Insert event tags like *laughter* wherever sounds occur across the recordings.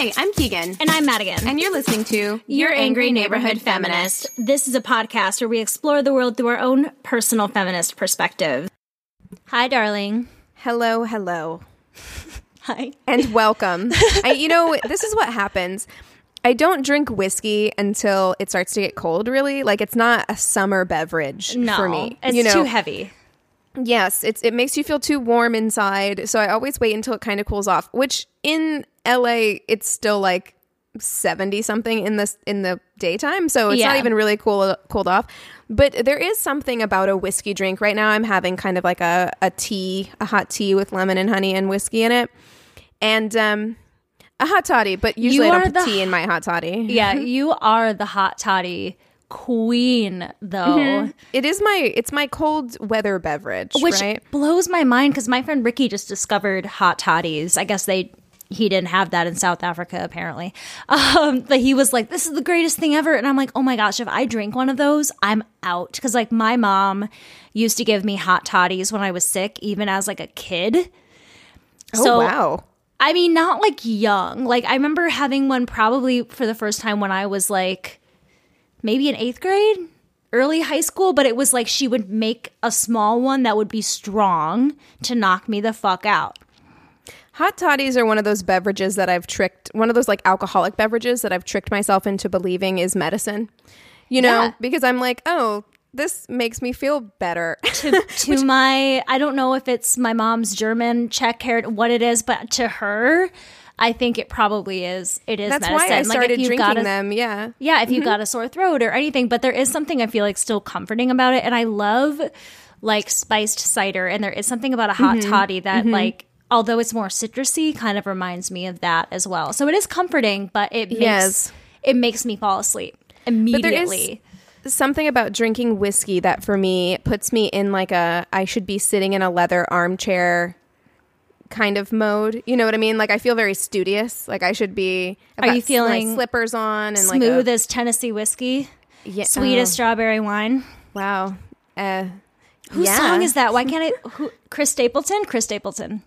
Hi, I'm Keegan. And I'm Madigan. And you're listening to Your Angry Neighborhood Feminist. This is a podcast where we explore the world through our own personal feminist perspective. Hi, darling. Hello, hello. *laughs* Hi. And welcome. *laughs* I, you know, this is what happens. I don't drink whiskey until it starts to get cold, really. Like, it's not a summer beverage No, for me. it's you know? too heavy. Yes, it's it makes you feel too warm inside. So I always wait until it kind of cools off. Which in LA, it's still like seventy something in the in the daytime, so it's not even really cool cooled off. But there is something about a whiskey drink. Right now, I'm having kind of like a a tea, a hot tea with lemon and honey and whiskey in it, and um, a hot toddy. But usually I are don't put tea in my hot toddy. *laughs* Yeah, you are the hot toddy queen, though. It is my it's my cold weather beverage, Which right? blows my mind because my friend Ricky just discovered hot toddies. I guess they he didn't have that in South Africa apparently. *laughs* Um, but he was like, "This is the greatest thing ever," and I'm like, "Oh my gosh! If I drink one of those, I'm out." Because like my mom used to give me hot toddies when I was sick, even as like a kid. oh wow. I mean, not like young. Like I remember having one probably for the first time when I was like maybe in eighth grade, early high school, but it was like she would make a small one that would be strong to knock me the fuck out. Hot toddies are one of those beverages that I've tricked, one of those like alcoholic beverages that I've tricked myself into believing is medicine. You know, Yeah. because I'm like, oh, this makes me feel better. To, *laughs* to my, I don't know if it's my mom's German Czech heritage, what it is, but to her, I think it probably is. It is That's medicine. why I Like, started you've drinking got a- them. Yeah. Yeah, if you've mm-hmm. got a sore throat or anything, but there is something I feel like still comforting about it. And I love like spiced cider. And there is something about a hot mm-hmm. toddy that, mm-hmm. like, although it's more citrusy, kind of reminds me of that as well. So it is comforting, but it makes, Yes. it makes me fall asleep there is- immediately. Something about drinking whiskey that for me puts me in like a I should be sitting in a leather armchair kind of mode. You know what I mean? Like I feel very studious. Like I should be. I've Are you feeling slippers on and like Smooth a, as Tennessee whiskey, yeah, sweet oh, as strawberry wine. wow. Uh, Whose yeah. song is that? Why can't I? Who, Chris Stapleton? Chris Stapleton.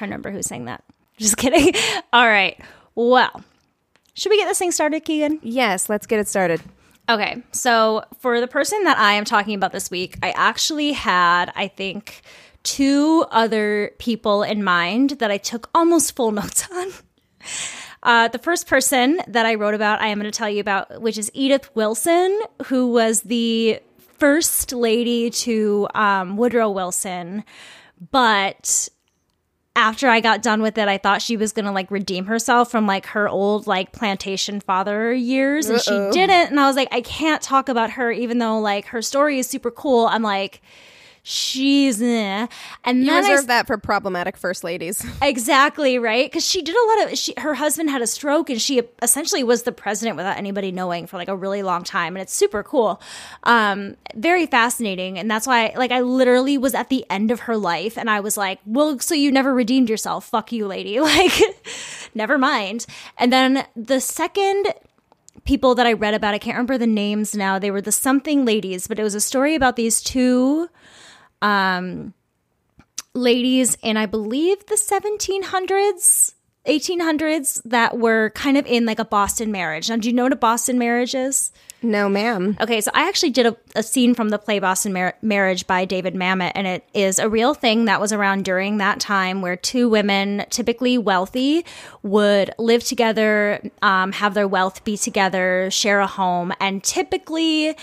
Trying to remember who sang that. *laughs* Just kidding. *laughs* All right. Well, should we get this thing started, Keegan? Yes, let's get it started. Okay. So, for the person that I am talking about this week, I actually had, I think, two other people in mind that I took almost full *laughs* notes on. Uh, the first person that I wrote about, I am going to tell you about, which is Edith Wilson, who was the first lady to um, Woodrow Wilson, but after I got done with it, I thought she was gonna like redeem herself from like her old like plantation father years, and Uh-oh. she didn't. And I was like, I can't talk about her, even though like her story is super cool. I'm like, she's eh. and You then I reserve that for problematic first ladies. *laughs* Exactly right, because she did a lot of. She, her husband had a stroke, and she essentially was the president without anybody knowing for like a really long time, and it's super cool, um, very fascinating, and that's why, like, I literally was at the end of her life, and I was like, "Well, so you never redeemed yourself? Fuck you, lady! *laughs* Like, never mind." And then the second people that I read about, I can't remember the names now. They were the something ladies, but it was a story about these two um ladies in I believe the 1700s, 1800s that were kind of in like a Boston marriage. Now, do you know what a Boston marriage is? No, ma'am. Okay, so I actually did a, a scene from the play Boston Mar- Marriage by David Mamet, and it is a real thing that was around during that time where two women, typically wealthy, would live together, um, have their wealth be together, share a home, and typically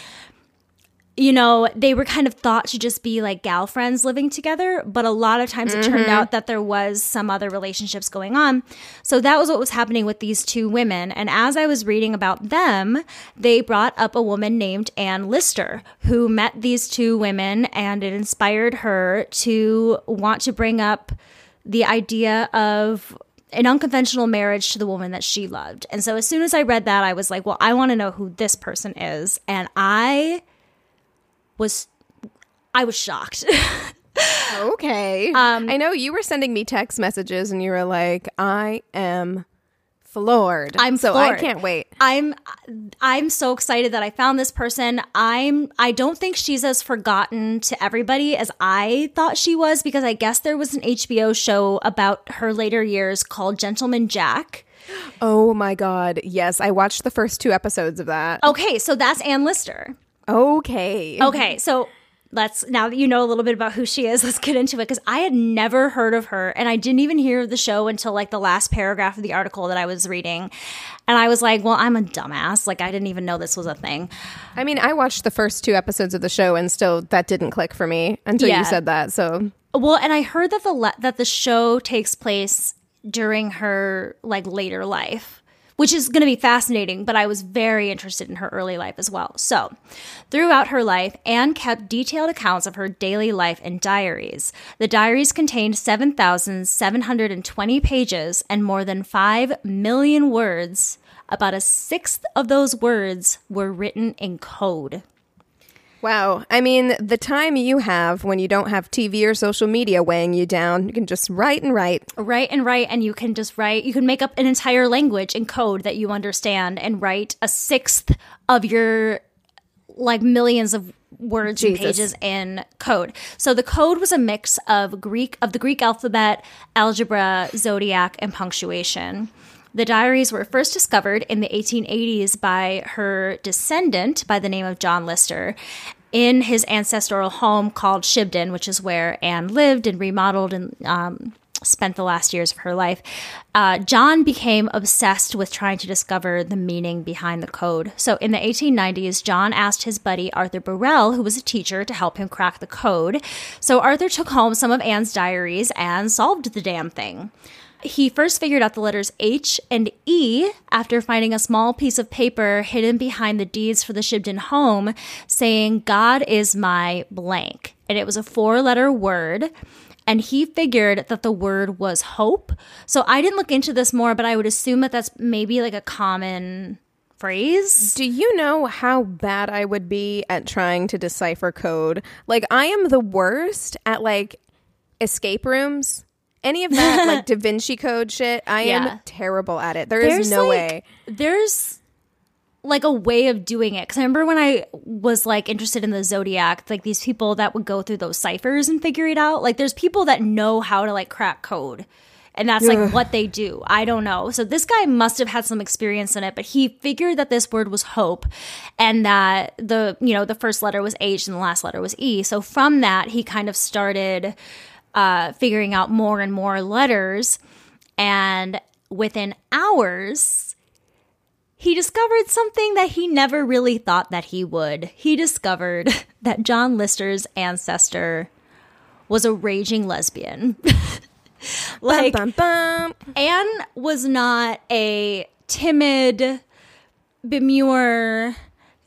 you know, they were kind of thought to just be like gal friends living together, but a lot of times it turned mm-hmm. out that there was some other relationships going on. So that was what was happening with these two women. And as I was reading about them, they brought up a woman named Anne Lister who met these two women and it inspired her to want to bring up the idea of an unconventional marriage to the woman that she loved. And so as soon as I read that, I was like, well, I want to know who this person is. And I was I was shocked. *laughs* Okay. Um, I know you were sending me text messages and you were like, I am floored. I'm so floored. I can't wait. I'm I'm so excited that I found this person. I'm I don't think she's as forgotten to everybody as I thought she was because I guess there was an HBO show about her later years called Gentleman Jack. *gasps* Oh my God. Yes. I watched the first two episodes of that. Okay, so that's Anne Lister. Okay. Okay, so let's now that you know a little bit about who she is, *laughs* let's get into it because I had never heard of her and I didn't even hear of the show until like the last paragraph of the article that I was reading. And I was like, well, I'm a dumbass. Like I didn't even know this was a thing. I mean, I watched the first two episodes of the show and still that didn't click for me until Yeah. you said that. So Well, and I heard that the le- that the show takes place during her like later life, which is going to be fascinating, but I was very interested in her early life as well. So, throughout her life, Anne kept detailed accounts of her daily life in diaries. The diaries contained 7,720 pages and more than 5 million words. About a sixth of those words were written in code. Wow. I mean, the time you have when you don't have TV or social media weighing you down, you can just write and write. write and write and you can just write you can make up an entire language in code that you understand and write a sixth of your like millions of words and pages in code so the code was a mix of greek of the greek alphabet algebra zodiac and punctuation the diaries were first discovered in the 1880s by her descendant by the name of John Lister in his ancestral home called Shibden, which is where Anne lived and remodeled and um, spent the last years of her life. Uh, John became obsessed with trying to discover the meaning behind the code. So in the 1890s, John asked his buddy Arthur Burrell, who was a teacher, to help him crack the code. So Arthur took home some of Anne's diaries and solved the damn thing. He first figured out the letters H and E after finding a small piece of paper hidden behind the deeds for the Shibden home saying, God is my blank. And it was a four letter word. And he figured that the word was hope. So I didn't look into this more, but I would assume that that's maybe like a common phrase. Do you know how bad I would be at trying to decipher code? Like, I am the worst at like escape rooms. Any of that, like *laughs* Da Vinci Code shit, I Yeah. am terrible at it. There is no like, way. There's like a way of doing it because I remember when I was like interested in the zodiac, like these people that would go through those ciphers and figure it out. Like there's people that know how to like crack code. And that's like what they do. I don't know. So this guy must have had some experience in it, but he figured that this word was hope and that the, you know, the first letter was H and the last letter was E. So from that, he kind of started uh, figuring out more and more letters. And within hours, he discovered something that he never really thought that he would. He discovered *laughs* that John Lister's ancestor was a raging lesbian. *laughs* Like bum, bum. Anne was not a timid, demure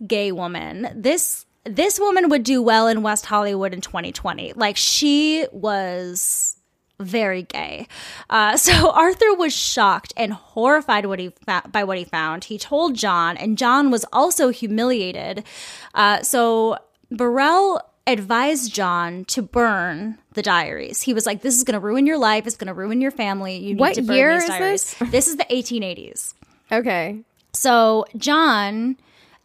gay woman. This this woman would do well in West Hollywood in 2020. Like she was very gay. Uh, *laughs* so Arthur was shocked and horrified what he fa- by what he found. He told John, and John was also humiliated. Uh, so Burrell advised John to burn the diaries. He was like, "This is going to ruin your life. It's going to ruin your family. You need What to burn year these is diaries." this? This is the 1880s. *laughs* Okay. So John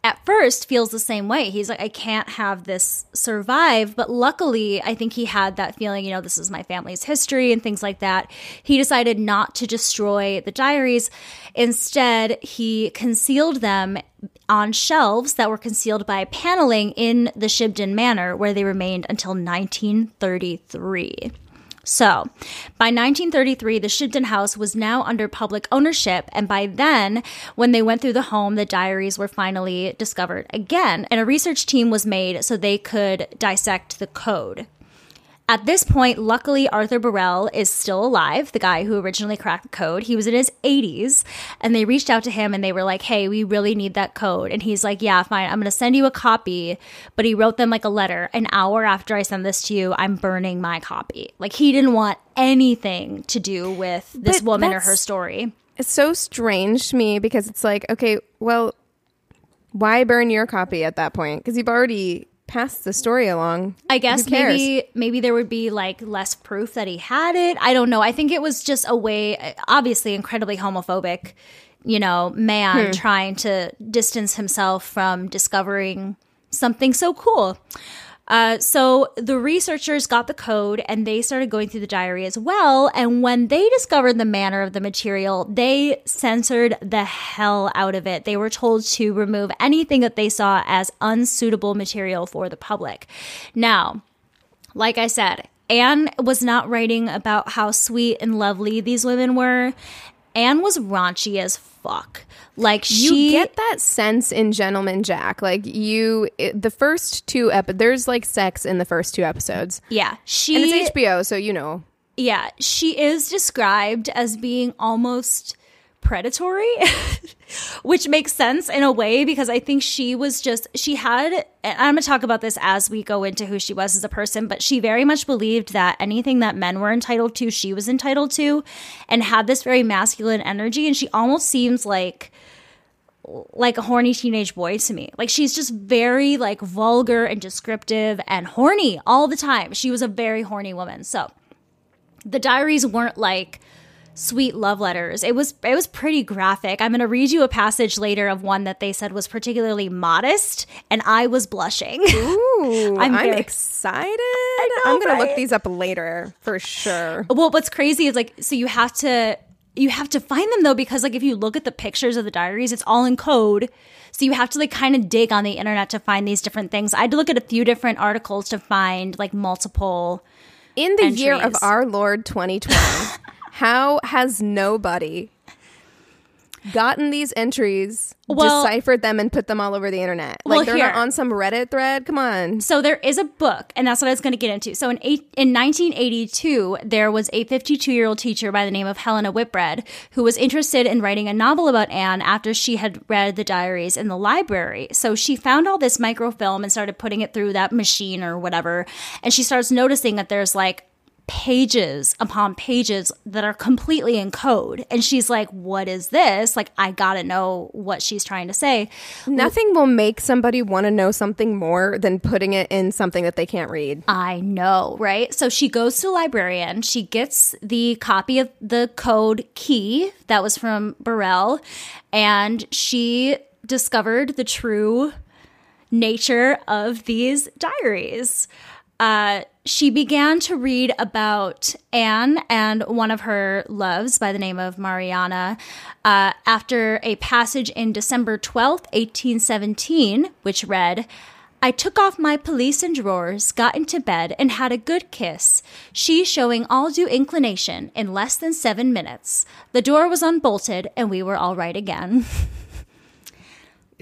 at first feels the same way. He's like, I can't have this survive. But luckily, I think he had that feeling, you know, this is my family's history and things like that. He decided not to destroy the diaries. Instead, he concealed them on shelves that were concealed by paneling in the Shibden Manor, where they remained until 1933. So, by 1933, the Shibden House was now under public ownership, and by then, when they went through the home, the diaries were finally discovered again, and a research team was made so they could dissect the code. At this point, luckily, Arthur Burrell is still alive, the guy who originally cracked the code. He was in his 80s, and they reached out to him and they were like, hey, we really need that code. And he's like, yeah, fine, I'm going to send you a copy. But he wrote them like a letter. An hour after I send this to you, I'm burning my copy. Like, he didn't want anything to do with this But woman or her story. It's so strange to me because it's like, okay, well, why burn your copy at that point? Because you've already passed the story along. I guess maybe maybe there would be like less proof that he had it. I don't know. I think it was just a way, obviously incredibly homophobic, you know, man hmm. trying to distance himself from discovering something so cool. Uh, so the researchers got the code and they started going through the diary as well. And when they discovered the manner of the material, they censored the hell out of it. They were told to remove anything that they saw as unsuitable material for the public. Now, like I said, Anne was not writing about how sweet and lovely these women were. Anne was raunchy as fuck. Like You she get that sense in Gentleman Jack. Like you, it, the first two ep, there's like sex in the first two episodes, yeah, she and it's HBO, so you know. Yeah, she is described as being almost predatory, *laughs* which makes sense in a way because I think she was just, she had, and I'm going to talk about this as we go into who she was as a person, but she very much believed that anything that men were entitled to, she was entitled to, and had this very masculine energy. And she almost seems like, like a horny teenage boy to me. Like she's just very like vulgar and descriptive and horny all the time. She was a very horny woman. So, the diaries weren't like sweet love letters. It was it was pretty graphic. I'm going to read you a passage later of one that they said was particularly modest and I was blushing. *laughs* Ooh, I'm I'm, excited. know, I'm gonna look these up later for sure. well, what's crazy is like so you have to you have to find them though because like if you look at the pictures of the diaries, it's all in code. So you have to like kind of dig on the internet to find these different things. I had to look at a few different articles to find like multiple In the year of our Lord 2020, *laughs* how has nobody gotten these entries, Well- deciphered them, and put them all over the internet? Like Well, they're not on some Reddit thread. Come on. So there is a book, and that's what I was going to get into. So in eight, in 1982, there was a 52 year old teacher by the name of Helena Whitbread who was interested in writing a novel about Anne after she had read the diaries in the library. So she found all this microfilm and started putting it through that machine or whatever, and she starts noticing that there's like pages upon pages that are completely in code and she's like what is this like i gotta know what she's trying to say Nothing will make somebody want to know something more than putting it in something that they can't read. I know, right? So she goes to the librarian. She gets the copy of the code key that was from Burrell, and she discovered the true nature of these diaries. Uh, she began to read about Anne and one of her loves by the name of Mariana uh, after a passage in December 12th, 1817, which read, I took off my pelisse and drawers, got into bed, and had a good kiss, she showing all due inclination in less than seven minutes. The door was unbolted, and we were all right again. *laughs*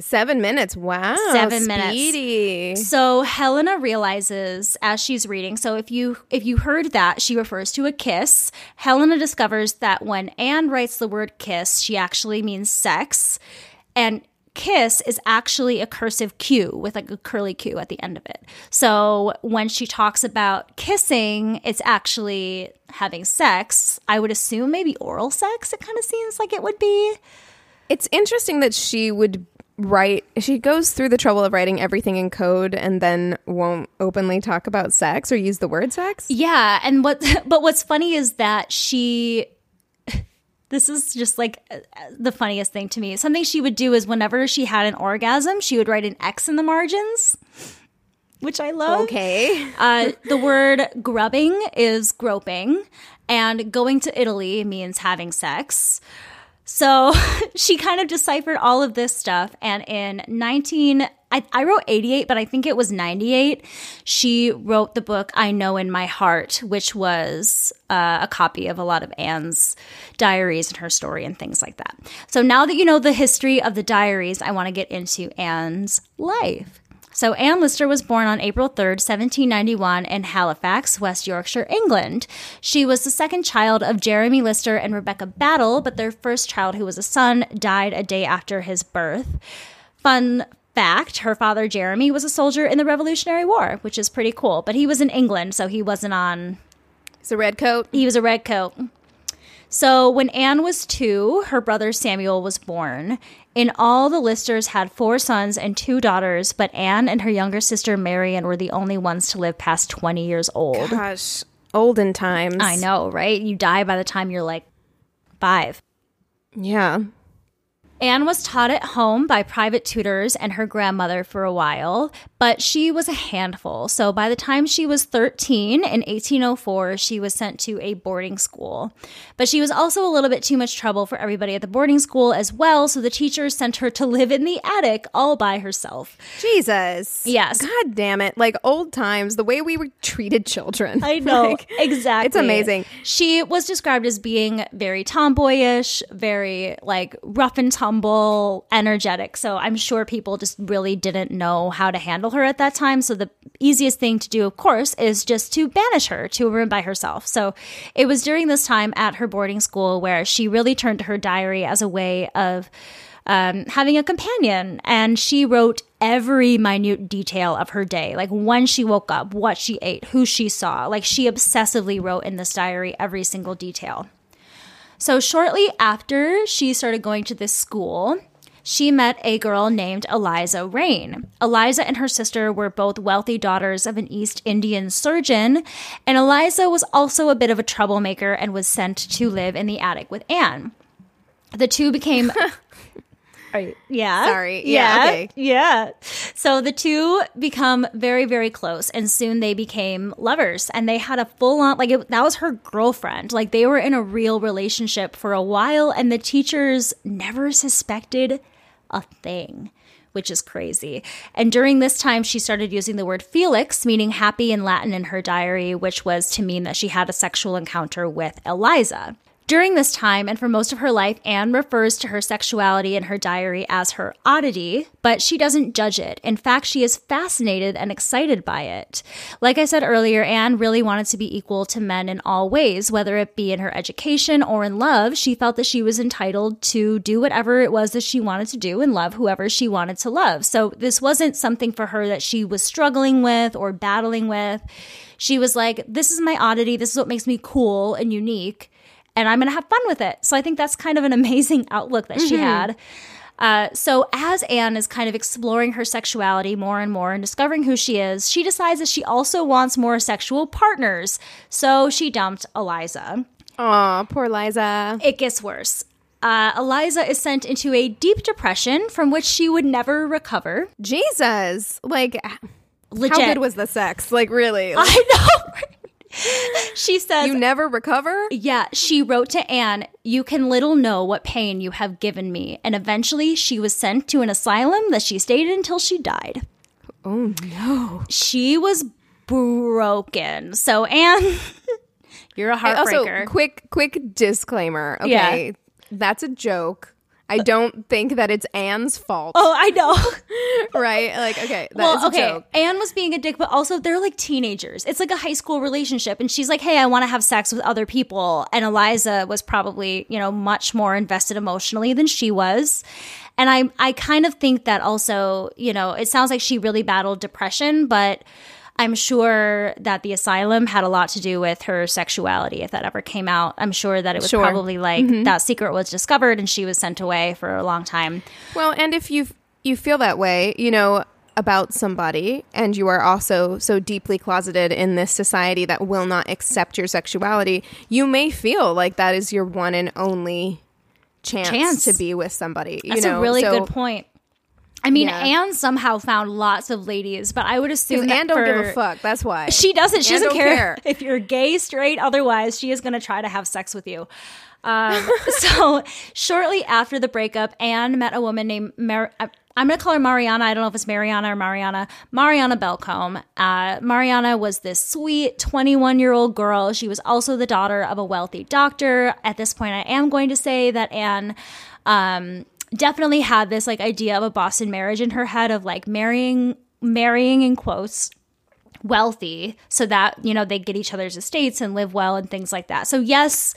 Seven minutes. Wow. Seven minutes. So Helena realizes as she's reading. So if you if you heard that she refers to a kiss, Helena discovers that when Anne writes the word kiss, she actually means sex, and kiss is actually a cursive Q with like a curly Q at the end of it. So when she talks about kissing, it's actually having sex. I would assume maybe oral sex. It kind of seems like it would be. It's interesting that she would write, she goes through the trouble of writing everything in code and then won't openly talk about sex or use the word sex. Yeah, and what *laughs* but what's funny is that she *laughs* this is just like uh, the funniest thing to me. Something she would do is whenever she had an orgasm, she would write an X in the margins, which I love. Okay. *laughs* Uh, the word grubbing is groping, and going to Italy means having sex. So *laughs* she kind of deciphered all of this stuff. And in 19, I, I wrote 88, but I think it was 98. She wrote the book I Know in My Heart, which was uh, a copy of a lot of Anne's diaries and her story and things like that. So now that you know the history of the diaries, I want to get into Anne's life. So, Anne Lister was born on April 3rd, 1791, in Halifax, West Yorkshire, England. She was the second child of Jeremy Lister and Rebecca Battle, but their first child, who was a son, died a day after his birth. Fun fact her father, Jeremy, was a soldier in the Revolutionary War, which is pretty cool, but he was in England, so he wasn't on. It's a red coat. He was a red coat. So, when Anne was two, her brother Samuel was born. In all, the Listers had four sons and two daughters, but Anne and her younger sister Marian were the only ones to live past 20 years old. Gosh, olden times. I know, right? You die by the time you're like five. Yeah. Anne was taught at home by private tutors and her grandmother for a while, but she was a handful. So by the time she was 13 in 1804, she was sent to a boarding school. But she was also a little bit too much trouble for everybody at the boarding school as well, so the teachers sent her to live in the attic all by herself. Jesus. Yes. God damn it. Like old times, the way we were treated children. I *laughs* know. Like, exactly. It's amazing. She was described as being very tomboyish, very like rough and tumble, energetic. So I'm sure people just really didn't know how to handle her at that time. So the easiest thing to do, of course, is just to banish her to a room by herself. So it was during this time at her boarding school where she really turned to her diary as a way of um, having a companion. And she wrote every minute detail of her day, like when she woke up, what she ate, who she saw. Like she obsessively wrote in this diary every single detail. So, shortly after she started going to this school, she met a girl named Eliza Raine. Eliza and her sister were both wealthy daughters of an East Indian surgeon, and Eliza was also a bit of a troublemaker and was sent to live in the attic with Anne. The two became. *laughs* yeah. Sorry. Yeah, okay. Yeah. So the two become very, very close, and soon they became lovers. And they had a full on, like, it, that was her girlfriend. Like, they were in a real relationship for a while, and the teachers never suspected a thing. Which is crazy. And during this time, she started using the word Felix, meaning happy in Latin in her diary, which was to mean that she had a sexual encounter with Eliza. During this time, and for most of her life, Anne refers to her sexuality in her diary as her oddity, but she doesn't judge it. In fact, she is fascinated and excited by it. Like I said earlier, Anne really wanted to be equal to men in all ways, whether it be in her education or in love. She felt that she was entitled to do whatever it was that she wanted to do and love whoever she wanted to love. So this wasn't something for her that she was struggling with or battling with. She was like, this is my oddity. This is what makes me cool and unique and I'm going to have fun with it. So I think that's kind of an amazing *laughs* outlook that she had. Uh, so as Anne is kind of exploring her sexuality more and more and discovering who she is, she decides that she also wants more sexual partners. So she dumped Eliza. Aw, poor Eliza. It gets worse. Uh, Eliza is sent into a deep depression from which she would never recover. Jesus. Like, Legit. how good was the sex? Like, really? *laughs* Like, I know. *laughs* she says, you never recover? Yeah, she wrote to Anne, You can little know what pain you have given me. And eventually she was sent to an asylum that she stayed in until she died. Oh, no. She was broken. So, Anne, *laughs* you're a Also, heartbreaker. quick, quick disclaimer. Okay. Yeah. That's a joke. I don't think that it's Anne's fault. Oh, I know. *laughs* right? Like, okay, that is well, okay. joke. Anne was being a dick, but also they're like teenagers. It's like a high school relationship, and she's like, "Hey, I want to have sex with other people." And Eliza was probably, you know, much more invested emotionally than she was. And I, I kind of think that also, you know, it sounds like she really battled depression, but I'm sure that the asylum had a lot to do with her sexuality if that ever came out. I'm sure that it was Sure. probably like mm-hmm. that secret was discovered and she was sent away for a long time. Well, and if you you feel that way, you know, about somebody and you are also so deeply closeted in this society that will not accept your sexuality, you may feel like that is your one and only chance, Chance. to be with somebody. You That's know? a really So- good point. I mean, Yeah. Anne somehow found lots of ladies, but I would assume Anne don't give a fuck. That's why She doesn't. She Anne doesn't care. care. *laughs* if you're gay, straight, otherwise. She is going to try to have sex with you. Um, *laughs* so shortly after the breakup, Anne met a woman named Mar- I'm going to call her Mariana. I don't know if it's Mariana or Mariana. Mariana Belcombe. Uh, Mariana was this sweet 21 year old girl. She was also the daughter of a wealthy doctor. At this point, I am going to say that Anne. Um, definitely had this like idea of a Boston marriage in her head of like marrying marrying in quotes wealthy so that you know they get each other's estates and live well and things like that. So yes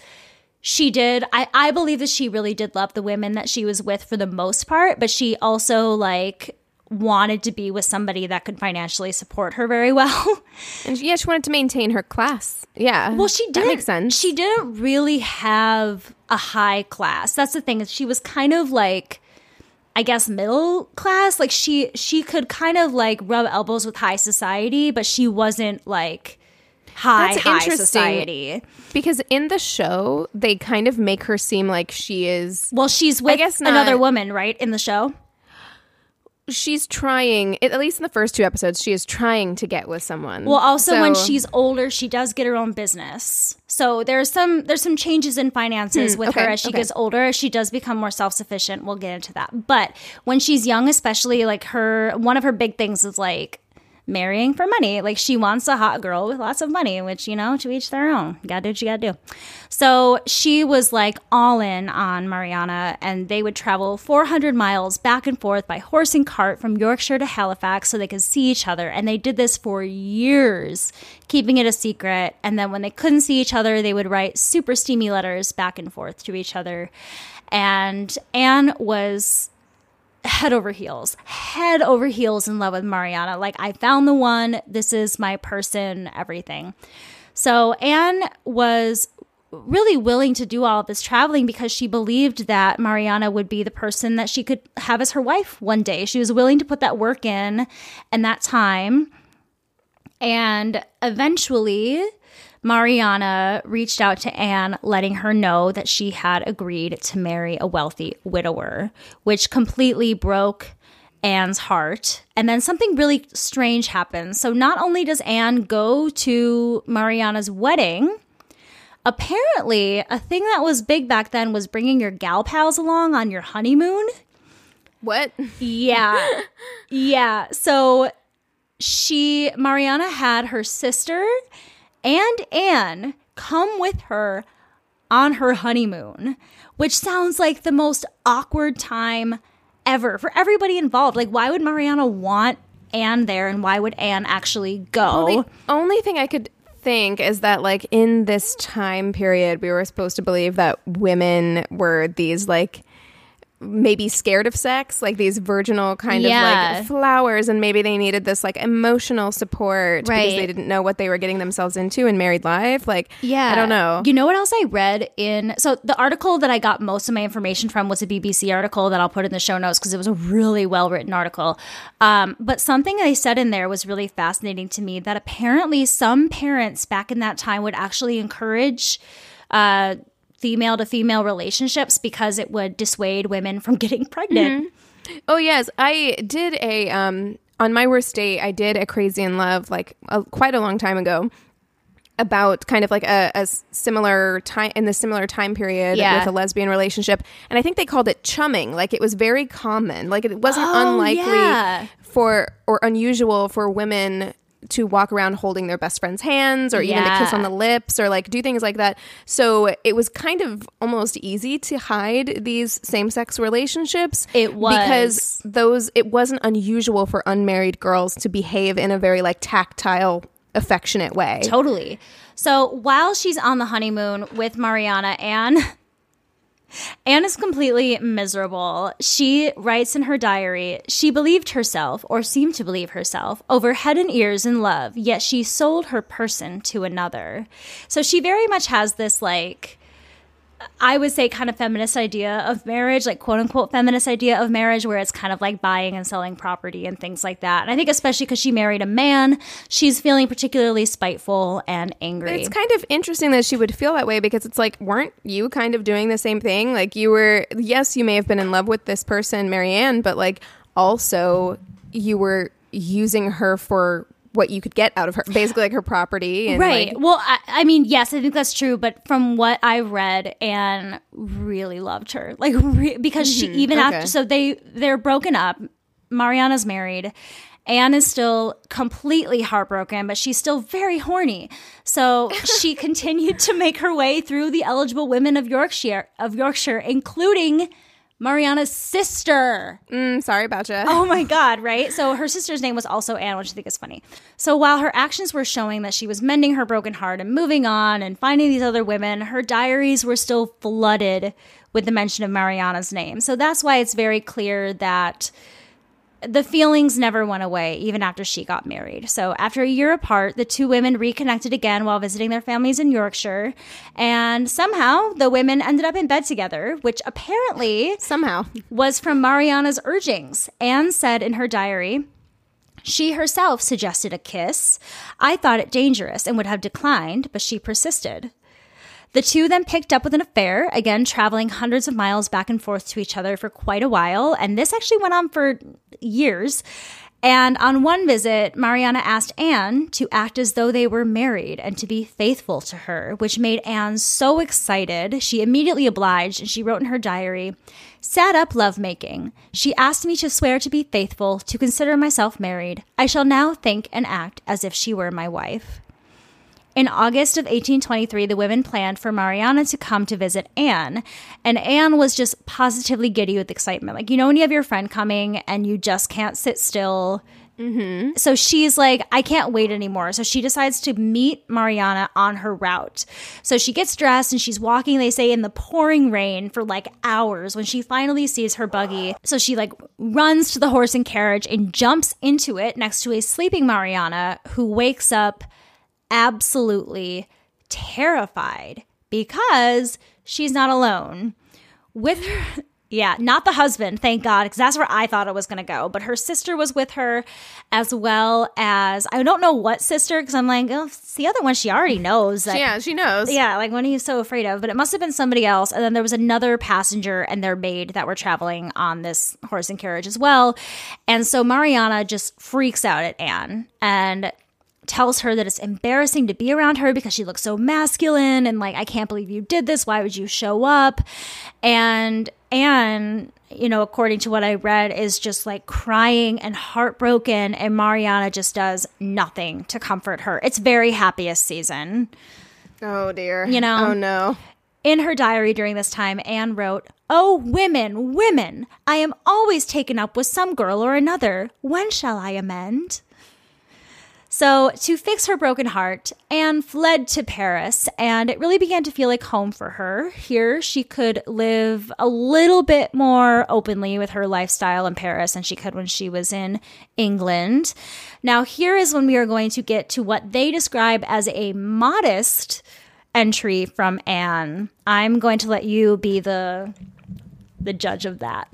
she did. I i believe that she really did love the women that she was with for the most part but she also like wanted to be with somebody that could financially support her very well *laughs* And yeah, she wanted to maintain her class. Yeah. Well, she didn't. makes sense. She didn't really have a high class. That's the thing. is She was kind of like, I guess, middle class. Like she she could kind of like rub elbows with high society, but she wasn't like high That's high interesting. society. because in the show, they kind of make her seem like she is Well, she's with guess not. another woman, right, in the show. She's trying at least in the first two episodes she is trying to get with someone Well, also when she's older, she does get her own business. So there's some there's some changes in finances hmm, with her as she okay. gets older. She does become more self sufficient. We'll get into that. But when she's young, especially like her one of her big things is like marrying for money. Like she wants a hot girl with lots of money, which you know to each their own. You gotta do what you gotta do. So she was like all in on Mariana, and they would travel 400 miles back and forth by horse and cart from Yorkshire to Halifax so they could see each other. And they did this for years, keeping it a secret. And then when they couldn't see each other, they would write super steamy letters back and forth to each other. And Anne was head over heels, head over heels in love with Mariana. Like, I found the one. This is my person, everything. So, Anne was really willing to do all of this traveling because she believed that Mariana would be the person that she could have as her wife one day. She was willing to put that work in and that time. And eventually, Mariana reached out to Anne, letting her know that she had agreed to marry a wealthy widower, which completely broke Anne's heart. And then something really strange happens. So, not only does Anne go to Mariana's wedding, apparently, a thing that was big back then was bringing your gal pals along on your honeymoon. what Yeah. *laughs* yeah. So she, Mariana had her sister and Anne come with her on her honeymoon, which sounds like the most awkward time ever for everybody involved. Like, why would Mariana want Anne there and why would Anne actually go? the only thing i could think is that like in this time period we were supposed to believe that women were these like maybe scared of sex like these virginal kind Yeah. of like flowers and maybe they needed this like emotional support because they didn't know what they were getting themselves into in married life like yeah, i don't know You know what else I read in so the article that I got most of my information from was a BBC article that I'll put in the show notes because it was a really well written article. Um, but something they said in there was really fascinating to me that apparently some parents back in that time would actually encourage uh, female to female relationships because it would dissuade women from *laughs* getting pregnant. Oh yes, I did a um on my worst date. I did a crazy in love like a, quite a long time ago about kind of like a similar time in the similar time period Yeah. with a lesbian relationship, and I think they called it chumming. Like it was very common. Like it wasn't Oh, unlikely yeah. for or unusual for women to walk around holding their best friend's hands or even to kiss on the lips or like do things like that. So it was kind of almost easy to hide these same-sex relationships. It was. because those it wasn't unusual for unmarried girls to behave in a very like tactile affectionate way. Totally. So while she's on the honeymoon with Mariana, Anne Anne is completely miserable. She writes in her diary, she believed herself, or seemed to believe herself, over head and ears in love, yet she sold her person to another. So she very much has this like I would say kind of feminist idea of marriage, like quote unquote feminist idea of marriage, where it's kind of like buying and selling property and things like that. And I think especially because she married a man, she's feeling particularly spiteful and angry. It's kind of interesting that she would feel that way because it's like, weren't you kind of doing the same thing? Like, you were, yes, you may have been in love with this person, Marianne, but like, also, you were using her for what you could get out of her, basically like her property. And right. Like, well, I, I mean, yes, I think that's true. But from what I read, Anne really loved her, like re- because she even Mm-hmm. okay. after so they they're broken up. Mariana's married. Anne is still completely heartbroken, but she's still very horny. So *laughs* she continued to make her way through the eligible women of Yorkshire, of Yorkshire, including Mariana's sister. mm, sorry about you. Oh my *laughs* God, right? So her sister's name was also Anne, which I think is funny. So while her actions were showing that she was mending her broken heart and moving on and finding these other women, her diaries were still flooded with the mention of Mariana's name. So that's why it's very clear that the feelings never went away even after she got married. So after a year apart, the two women reconnected again while visiting their families in Yorkshire. And somehow the women ended up in bed together, which apparently Somehow. was from Mariana's urgings. Anne said in her diary, she herself suggested a kiss. I thought it dangerous and would have declined, but she persisted. The two then picked up with an affair, again traveling hundreds of miles back and forth to each other for quite a while, and this actually went on for years. And on one visit, Mariana asked Anne to act as though they were married and to be faithful to her, which made Anne so excited. She immediately obliged and she wrote in her diary, Sat up lovemaking. She asked me to swear to be faithful, to consider myself married. I shall now think and act as if she were my wife. In August of 1823, the women planned for Mariana to come to visit Anne, and Anne was just positively giddy with excitement. Like, you know, when you have your friend coming and you just can't sit still. Mm-hmm. So she's like, I can't wait anymore. So she decides to meet Mariana on her route. So she gets dressed and she's walking, they say, in the pouring rain for like hours when she finally sees her buggy. So she like runs to the horse and carriage and jumps into it next to a sleeping Mariana who wakes up absolutely terrified because she's not alone. With her, yeah, not the husband, thank God, because that's where I thought it was going to go. But her sister was with her, as well as I don't know what sister, because I'm like, oh, it's the other one she already knows. That, Yeah, she knows. yeah, like what are you so afraid of? But it must have been somebody else. And then there was another passenger and their maid that were traveling on this horse and carriage as well. And so Mariana just freaks out at Anne and tells her that it's embarrassing to be around her because she looks so masculine and like, I can't believe you did this. Why would you show up? And Anne, you know, according to what I read, is just like crying and heartbroken. And Mariana just does nothing to comfort her. It's very happiest season. Oh, dear. You know? Oh, no. In her diary during this time, Anne wrote, Oh, women, women, I am always taken up with some girl or another. When shall I amend? So, to fix her broken heart, Anne fled to Paris, and it really began to feel like home for her. Here, she could live a little bit more openly with her lifestyle in Paris than she could when she was in England. Now, here is when we are going to get to what they describe as a modest entry from Anne. I'm going to let you be the the judge of that.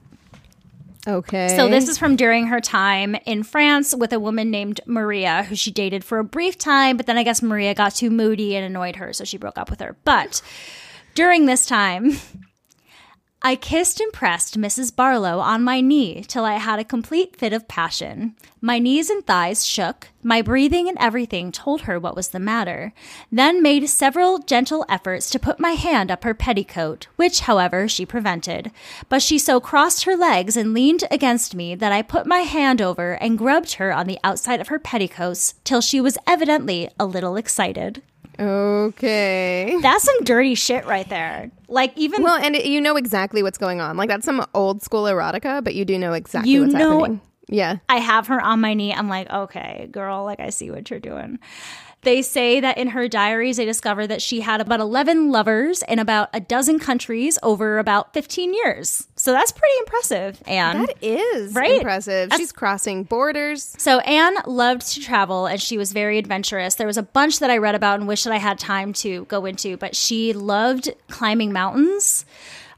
Okay. So this is from during her time in France with a woman named Maria who she dated for a brief time, but then I guess Maria got too moody and annoyed her, so she broke up with her. But during this time, I kissed and pressed Mrs. Barlow on my knee till I had a complete fit of passion. My knees and thighs shook, my breathing and everything told her what was the matter, then made several gentle efforts to put my hand up her petticoat, which, however, she prevented. But she so crossed her legs and leaned against me that I put my hand over and grubbed her on the outside of her petticoats till she was evidently a little excited. Okay. That's some dirty shit right there. Like even Well, and it, you know exactly what's going on. Like that's some old school erotica, but you do know exactly You what's know- happening. Yeah. I have her on my knee. I'm like, okay, girl, like I see what you're doing. They say that in her diaries, they discovered that she had about 11 lovers in about a dozen countries over about 15 years. So that's pretty impressive. And That is Right? impressive. That's- She's crossing borders. So Anne loved to travel and she was very adventurous. There was a bunch that I read about and wish that I had time to go into, but she loved climbing mountains.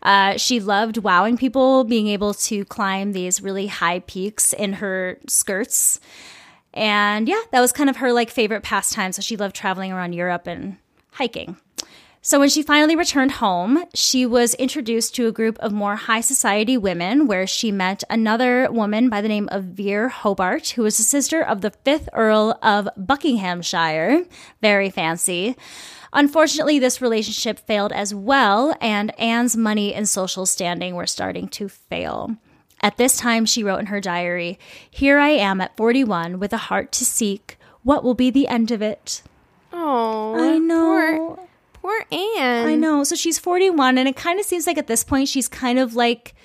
Uh, she loved wowing people, being able to climb these really high peaks in her skirts. And yeah, that was kind of her like favorite pastime. So she loved traveling around Europe and hiking. So when she finally returned home, she was introduced to a group of more high society women where she met another woman by the name of Vere Hobart, who was the sister of the 5th Earl of Buckinghamshire. Very fancy. Unfortunately, this relationship failed as well, and Anne's money and social standing were starting to fail. At this time, she wrote in her diary, Here I am at 41 with a heart to seek. What will be the end of it? Oh, I know. Poor, poor Anne. I know. So she's 41, and it kind of seems like at this point she's kind of like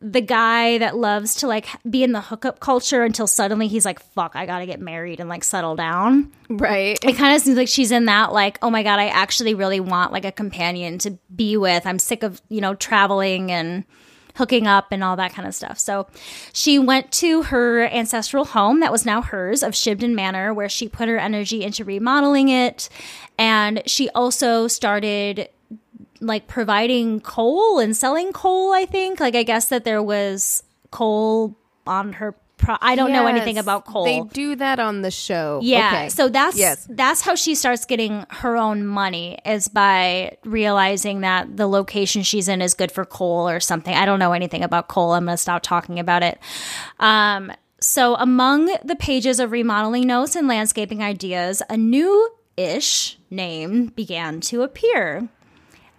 the guy that loves to like be in the hookup culture until suddenly he's like, fuck, I gotta get married and like settle down. Right. It kind of seems like she's in that, like, oh my God, I actually really want like a companion to be with. I'm sick of, you know, traveling and hooking up and all that kind of stuff. So she went to her ancestral home that was now hers of Shibden Manor, where she put her energy into remodeling it. And she also started like providing coal and selling coal, I think. Like, I guess that there was coal on her. Pro- I don't know anything about coal. They do that on the show. Yeah. Okay. So that's Yes. that's how she starts getting her own money is by realizing that the location she's in is good for coal or something. I don't know anything about coal. I'm gonna stop talking about it. Um, so among the pages of remodeling notes and landscaping ideas, a new ish name began to appear.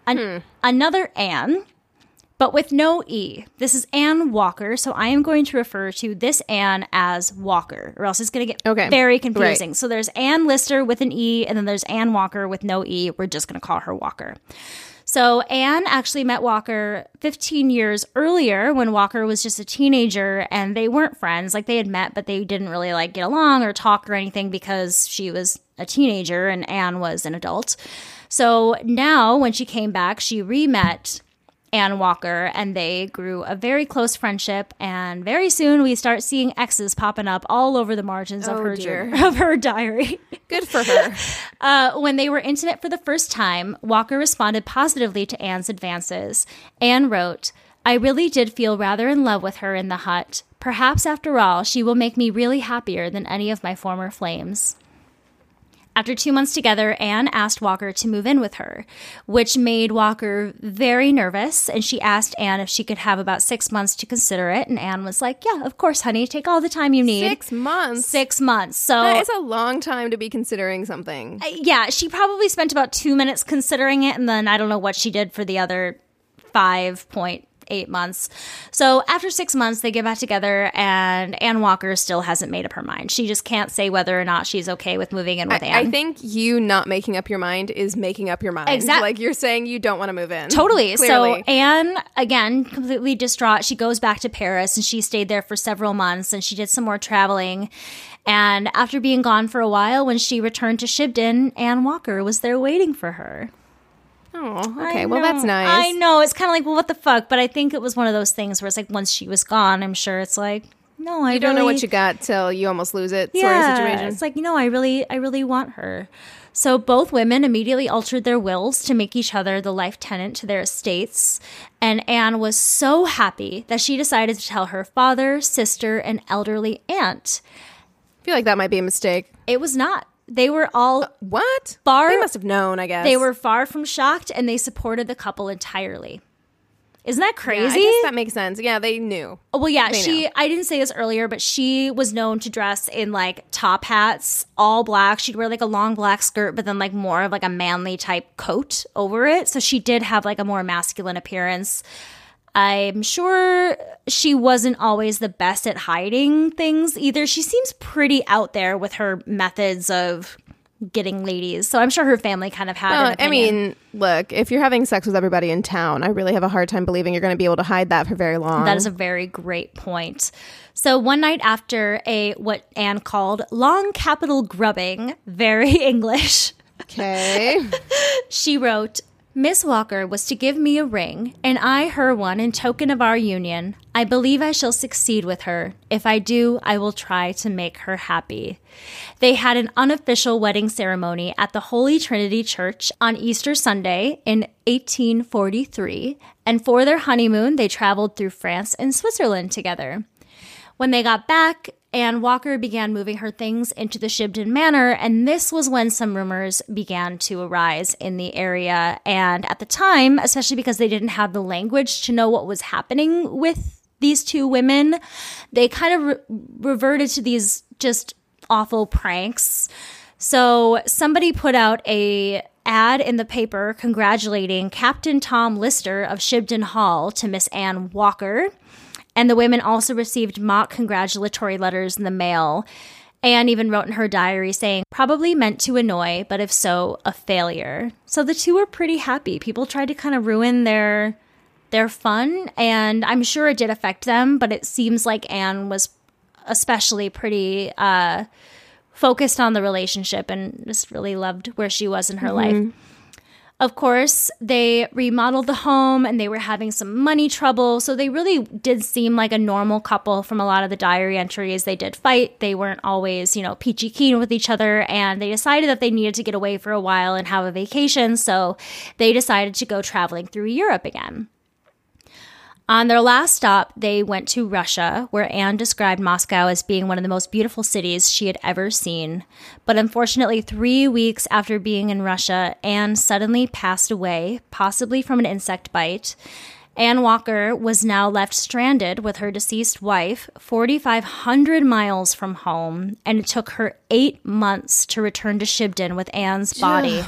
An- Another Anne but with no E. This is Anne Walker, so I am going to refer to this Anne as Walker, or else it's going to get Okay. very Right. confusing. So there's Anne Lister with an E, and then there's Anne Walker with no E. We're just going to call her Walker. So Anne actually met Walker 15 years earlier when Walker was just a teenager and they weren't friends. Like they had met, but they didn't really like get along or talk or anything because she was a teenager and Anne was an adult. So now when she came back, she re-met Anne Walker, and they grew a very close friendship. And very soon, we start seeing X's popping up all over the margins of Oh, her dear. *laughs* of her diary. Good for her. *laughs* Uh, when they were intimate for the first time, Walker responded positively to Anne's advances. Anne wrote, I really did feel rather in love with her in the hut. Perhaps after all, she will make me really happier than any of my former flames. After two months together, Anne asked Walker to move in with her, which made Walker very nervous. And she asked Anne if she could have about six months to consider it. And Anne was like, Yeah, of course, honey. Take all the time you need. Six months. Six months. So That is a long time to be considering something. Uh, yeah, she probably spent about two minutes considering it, and then I don't know what she did for the other five point eight months. So after six months, they get back together, and Anne Walker still hasn't made up her mind. She just can't say whether or not she's okay with moving in with I, Anne. I think you not making up your mind is making up your mind. Exactly. Like you're saying you don't want to move in. Totally. Clearly. So Anne, again, completely distraught. She goes back to Paris and she stayed there for several months and she did some more traveling. And after being gone for a while, when she returned to Shibden, Anne Walker was there waiting for her. Oh, I okay. Well, that's nice. I know. It's kind of like, well, what the fuck? But I think it was one of those things where it's like once she was gone, I'm sure it's like, no, I You don't know what you got till you almost lose it. Sort yeah, of situation. It's like, you know, I really, I really want her. So both women immediately altered their wills to make each other the life tenant to their estates. And Anne was so happy that she decided to tell her father, sister, and elderly aunt. I feel like that might be a mistake. It was not. They were all uh, What? Bar- They must have known. I guess they were far from shocked and they supported the couple entirely. Isn't that Yeah, crazy? I guess that makes sense. Yeah, they knew. Oh, well, yeah, They she. I didn't say this earlier, but she was known to dress in like top hats, all black. She'd wear like a long black skirt, but then like more of like a manly type coat over it. So she did have like a more masculine appearance. I'm sure she wasn't always the best at hiding things either. She seems pretty out there with her methods of getting ladies. So I'm sure her family kind of had. an Uh, I mean, look, if you're having sex with everybody in town, I really have a hard time believing you're going to be able to hide that for very long. That is a very great point. So one night after a what Anne called long capital grubbing, very *laughs* English, okay. *laughs* she wrote, Miss Walker was to give me a ring, and I her one in token of our union. I believe I shall succeed with her. If I do, I will try to make her happy. They had an unofficial wedding ceremony at the Holy Trinity Church on Easter Sunday in 1843, and for their honeymoon, they traveled through France and Switzerland together. When they got back, Anne Walker began moving her things into the Shibden Manor, and this was when some rumors began to arise in the area. And at the time, especially because they didn't have the language to know what was happening with these two women, they kind of re- reverted to these just awful pranks. So somebody put out a ad in the paper congratulating Captain Tom Lister of Shibden Hall to Miss Anne Walker. And the women also received mock congratulatory letters in the mail. Anne even wrote in her diary saying, probably meant to annoy, but if so, a failure. So the two were pretty happy. People tried to kind of ruin their their fun, and I'm sure it did affect them, but it seems like Anne was especially pretty uh, focused on the relationship and just really loved where she was in her life. Of course, they remodeled the home and they were having some money trouble. So they really did seem like a normal couple from a lot of the diary entries. They did fight. They weren't always, you know, peachy keen with each other. And they decided that they needed to get away for a while and have a vacation. So they decided to go traveling through Europe again. On their last stop, they went to Russia, where Anne described Moscow as being one of the most beautiful cities she had ever seen. But unfortunately, three weeks after being in Russia, Anne suddenly passed away, possibly from an insect bite. Anne Walker was now left stranded with her deceased wife, 4,500 miles from home, and it took her eight months to return to Shibden with Anne's body.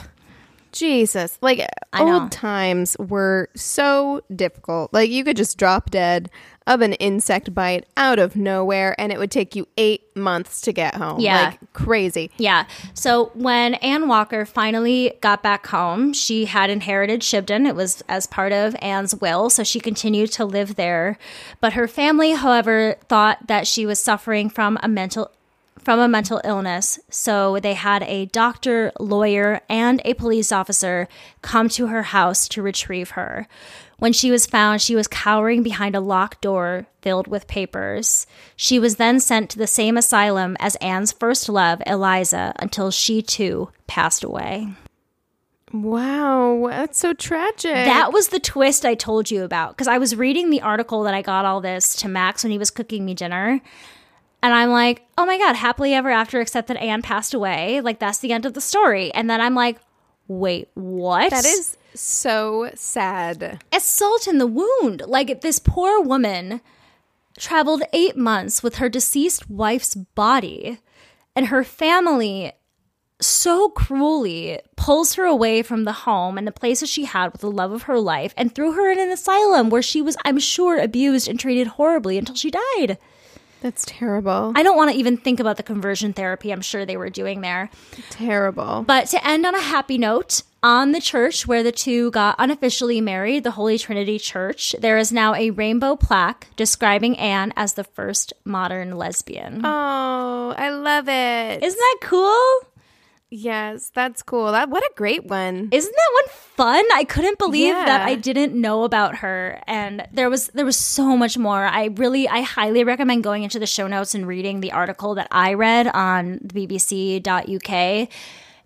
Jesus. Like old times were so difficult. Like you could just drop dead of an insect bite out of nowhere and it would take you 8 months to get home. Yeah. Like crazy. Yeah. So when Anne Walker finally got back home, she had inherited Shibden. It was as part of Anne's will, so she continued to live there. But her family, however, thought that she was suffering from a mental from a mental illness. So they had a doctor, lawyer, and a police officer come to her house to retrieve her. When she was found, she was cowering behind a locked door filled with papers. She was then sent to the same asylum as Anne's first love, Eliza, until she too passed away. Wow, that's so tragic. That was the twist I told you about because I was reading the article that I got all this to Max when he was cooking me dinner. And I'm like, oh my God, happily ever after, except that Anne passed away. Like, that's the end of the story. And then I'm like, wait, what? that is so sad. It's salt in the wound. Like, this poor woman traveled eight months with her deceased wife's body, and her family so cruelly pulls her away from the home and the places she had with the love of her life and threw her in an asylum where she was, I'm sure, abused and treated horribly until she died. That's terrible. I don't want to even think about the conversion therapy I'm sure they were doing there. terrible. But to end on a happy note, on the church where the two got unofficially married, the Holy Trinity Church, there is now a rainbow plaque describing Anne as the first modern lesbian. Oh, I love it. Isn't that cool? Yes, that's cool. That what a great one. Isn't that one fun? I couldn't believe that I didn't know about her and there was there was so much more. I really I highly recommend going into the show notes and reading the article that I read on bbc.uk.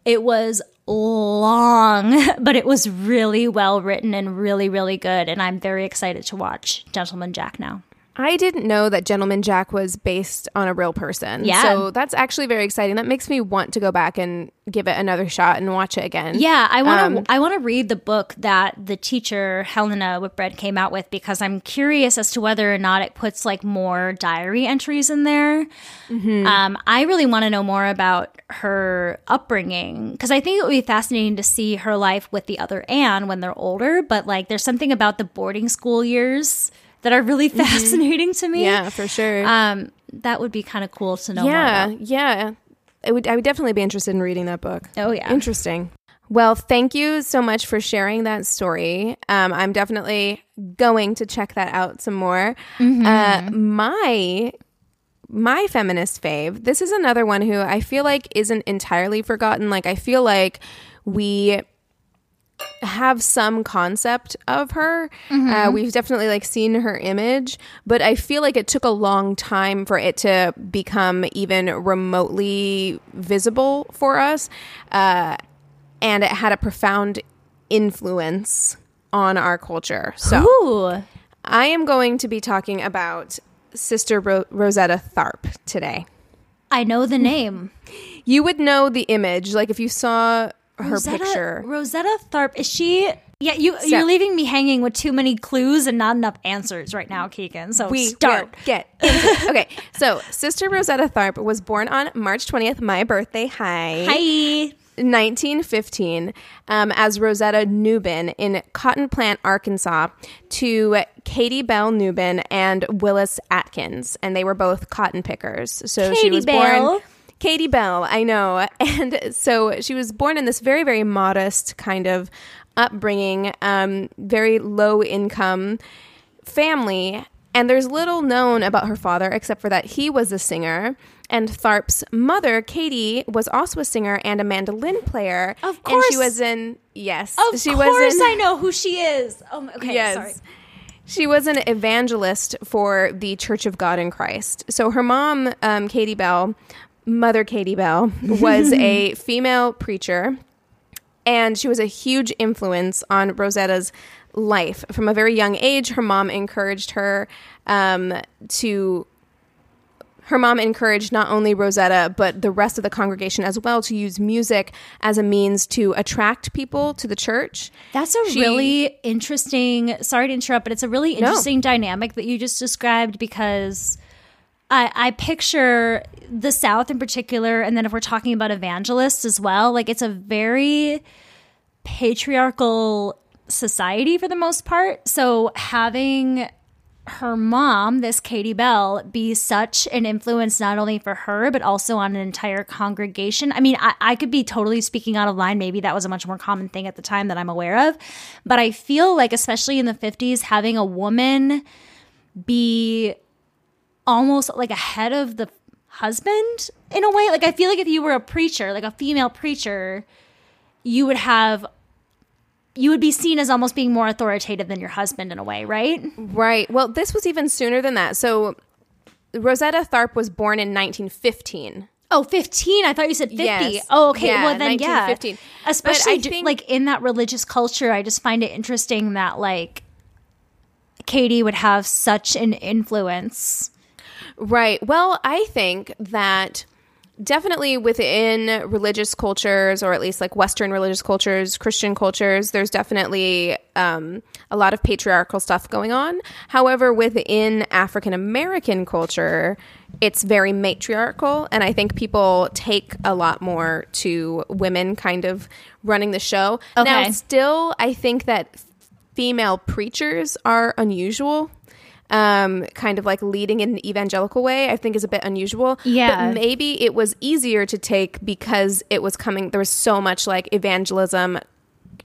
It was long, *laughs* but it was really well written and really really good and I'm very excited to watch Gentleman Jack now. I didn't know that Gentleman Jack was based on a real person. Yeah. So that's actually very exciting. That makes me want to go back and give it another shot and watch it again. Yeah, I want to. Um, I want to read the book that the teacher Helena Whitbread came out with because I'm curious as to whether or not it puts like more diary entries in there. Mm-hmm. Um, I really want to know more about her upbringing because I think it would be fascinating to see her life with the other Anne when they're older. But like, there's something about the boarding school years that are really *laughs* fascinating to me. Mm-hmm. Yeah, for sure. Um, that would be kind of cool to know. yeah, yeah. I would I would definitely be interested in reading that book. Oh yeah. Interesting. Well, thank you so much for sharing that story. Um, I'm definitely going to check that out some more. Uh, my my feminist fave. This is another one who I feel like isn't entirely forgotten. Like I feel like we have some concept of her. Uh, we've definitely like seen her image, but I feel like it took a long time for it to become even remotely visible for us, uh, and it had a profound influence on our culture. So Ooh. I am going to be talking about Sister Ro- Rosetta Tharpe today. I know the name. You would know the image, like if you saw her Rosetta, picture. Rosetta Tharpe is she? Yeah, you you're leaving me hanging with too many clues and not enough answers right now, Keegan. So we start. get. Okay, so Sister Rosetta Tharpe was born on March 20th, my birthday. Hi. Hi. 1915 um, as Rosetta Nubin in Cotton Plant, Arkansas, to Katie Bell Nubin and Willis Atkins, and they were both cotton pickers. So she was Bell. born. Katie Bell, I know. *laughs* And so she was born in this very, very modest kind of upbringing, um, very low income family. And there's little known about her father except for that he was a singer. And Tharpe's mother, Katie, was also a singer and a mandolin player. Of And course. she was in, yes. Of she course, was in, I know who she is. Oh, okay. Yes. Sorry. She was an evangelist for the Church of God in Christ. So her mom, um, Katie Bell, Mother Katie Bell, was a *laughs* female preacher, and she was a huge influence on Rosetta's life. From a very young age, her mom encouraged her um, to. Her mom encouraged not only Rosetta, but the rest of the congregation as well to use music as a means to attract people to the church. That's a She- really interesting. Sorry to interrupt, but it's a really No. interesting dynamic that you just described because I, I picture the South in particular, and then if we're talking about evangelists as well, like it's a very patriarchal society for the most part. So having her mom, this Katie Bell, be such an influence not only for her, but also on an entire congregation. I mean, I, I could be totally speaking out of line. Maybe that was a much more common thing at the time that I'm aware of. But I feel like, especially in the 50s, having a woman be almost like ahead of the husband in a way. Like, I feel like if you were a preacher, like a female preacher, you would have. You would be seen as almost being more authoritative than your husband in a way, right? Right. Well, this was even sooner than that. So Rosetta Tharpe was born in 1915. Oh, 15. I thought you said 50. Yes. Oh, okay. Yeah, well, then, yeah. 1915. But Especially, think- like, in that religious culture, I just find it interesting that, like, Katie would have such an influence. Right. Well, I think that definitely within religious cultures, or at least like Western religious cultures, Christian cultures, there's definitely um, a lot of patriarchal stuff going on. However, within African American culture, it's very matriarchal. And I think people take a lot more to women kind of running the show. Okay. Now, still, I think that female preachers are unusual. Um, kind of like leading in an evangelical way, I think is a bit unusual. Yeah. But maybe it was easier to take because it was coming, there was so much like evangelism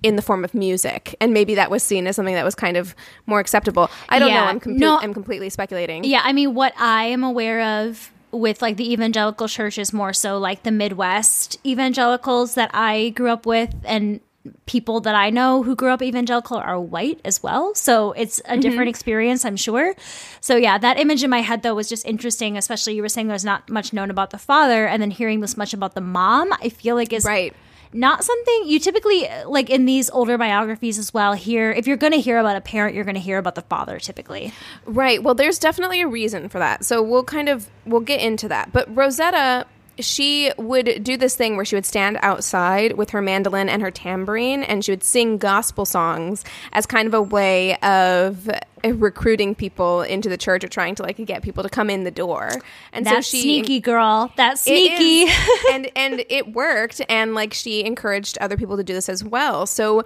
in the form of music. And maybe that was seen as something that was kind of more acceptable. I don't know. I'm, com- No. I'm completely speculating. Yeah, I mean, what I am aware of with like the evangelical church is more so like the Midwest evangelicals that I grew up with and people that I know who grew up evangelical are white as well. So it's a mm-hmm. different experience, I'm sure. So yeah, that image in my head though was just interesting, especially you were saying there's not much known about the father and then hearing this much about the mom, I feel like is Right. not something you typically like in these older biographies as well. Here, if you're going to hear about a parent, you're going to hear about the father typically. Right. Well, there's definitely a reason for that. So we'll kind of we'll get into that. But Rosetta she would do this thing where she would stand outside with her mandolin and her tambourine and she would sing gospel songs as kind of a way of uh, recruiting people into the church or trying to like get people to come in the door. And That so she sneaky girl. That sneaky. *laughs* and and it worked and like she encouraged other people to do this as well so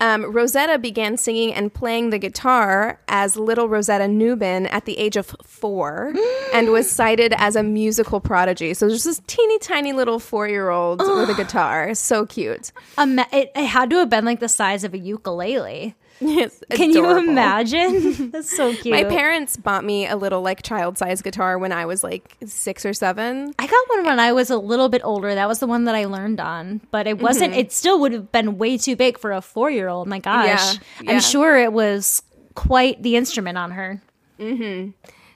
um, Rosetta began singing and playing the guitar as little Rosetta Nubin at the age of four *gasps* and was cited as a musical prodigy. So there's this teeny tiny little four year old with a *gasps* guitar. So cute. Ima- it, it had to have been like the size of a ukulele. *laughs* Yes, Can you imagine? *laughs* *laughs* That's so cute. My parents bought me a little like child size guitar when I was like six or seven. I got one when I was a little bit older. That was the one that I learned on, but it wasn't. It still would have been way too big for a four year old. My gosh, Yeah, yeah. I'm sure it was quite the instrument on her. Mm-hmm.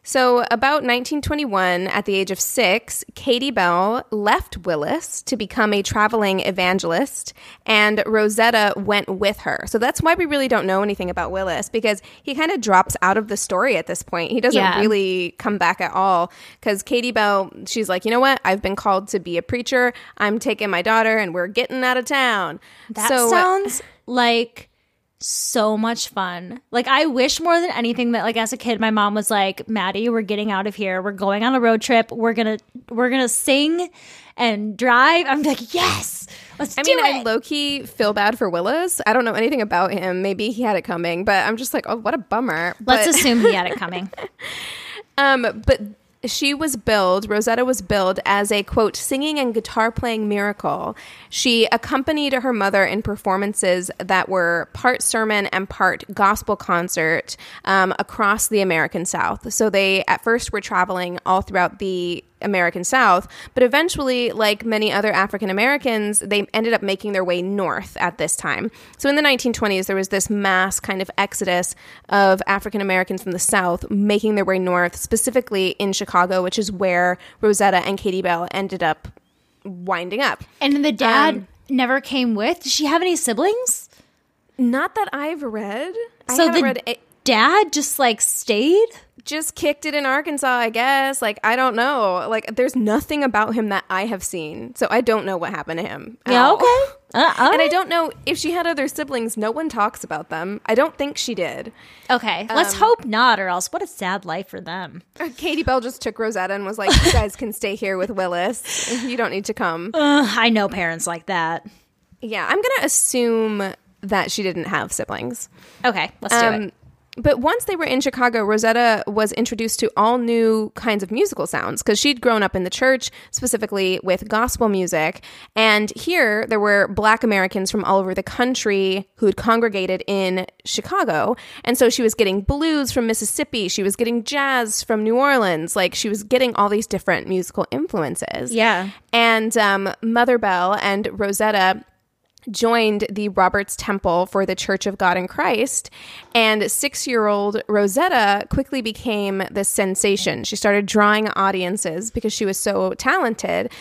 So, about 1921, at the age of six, Katie Bell left Willis to become a traveling evangelist, and Rosetta went with her. So, that's why we really don't know anything about Willis because he kind of drops out of the story at this point. He doesn't Yeah. really come back at all because Katie Bell, she's like, you know what? I've been called to be a preacher. I'm taking my daughter, and we're getting out of town. That so, sounds like so much fun. Like I wish more than anything that like as a kid my mom was like, "Maddie, we're getting out of here. We're going on a road trip. We're going to we're going to sing and drive." I'm like, "Yes. Let's I do mean, I it." low key feel bad for Willis. I don't know anything about him. Maybe he had it coming, but I'm just like, oh, what a bummer. Let's But- assume he had it *laughs* coming. Um, but she was billed, Rosetta was billed as a quote, singing and guitar playing miracle. She accompanied her mother in performances that were part sermon and part gospel concert um, across the American South. So they at first were traveling all throughout the American South, but eventually, like many other African Americans, they ended up making their way north at this time. So in the 1920s, there was this mass kind of exodus of African Americans from the South making their way north, specifically in Chicago, which is where Rosetta and Katie Bell ended up winding up. And the dad Um, never came with. Does she have any siblings? Not that I've read. So I haven't the read. Dad just like stayed? Just kicked it in Arkansas, I guess. Like I don't know. Like there's nothing about him that I have seen, so I don't know what happened to him. Yeah, all. okay. Uh, *laughs* And I don't know if she had other siblings. No one talks about them. I don't think she did. Okay, let's hope not, or else what a sad life for them. *laughs* Katie Bell just took Rosetta and was like, "You guys can stay here with Willis. You don't need to come." *laughs* Ugh, I know parents like that. Yeah, I'm gonna assume that she didn't have siblings. Okay, let's do Um, it. But once they were in Chicago, Rosetta was introduced to all new kinds of musical sounds because she'd grown up in the church, specifically with gospel music. And here, there were black Americans from all over the country who'd congregated in Chicago. And so she was getting blues from Mississippi, she was getting jazz from New Orleans. Like she was getting all these different musical influences. Yeah. And um, Mother Bell and Rosetta joined the Roberts Temple for the Church of God in Christ. And six year old Rosetta quickly became the sensation. She started drawing audiences because she was so talented.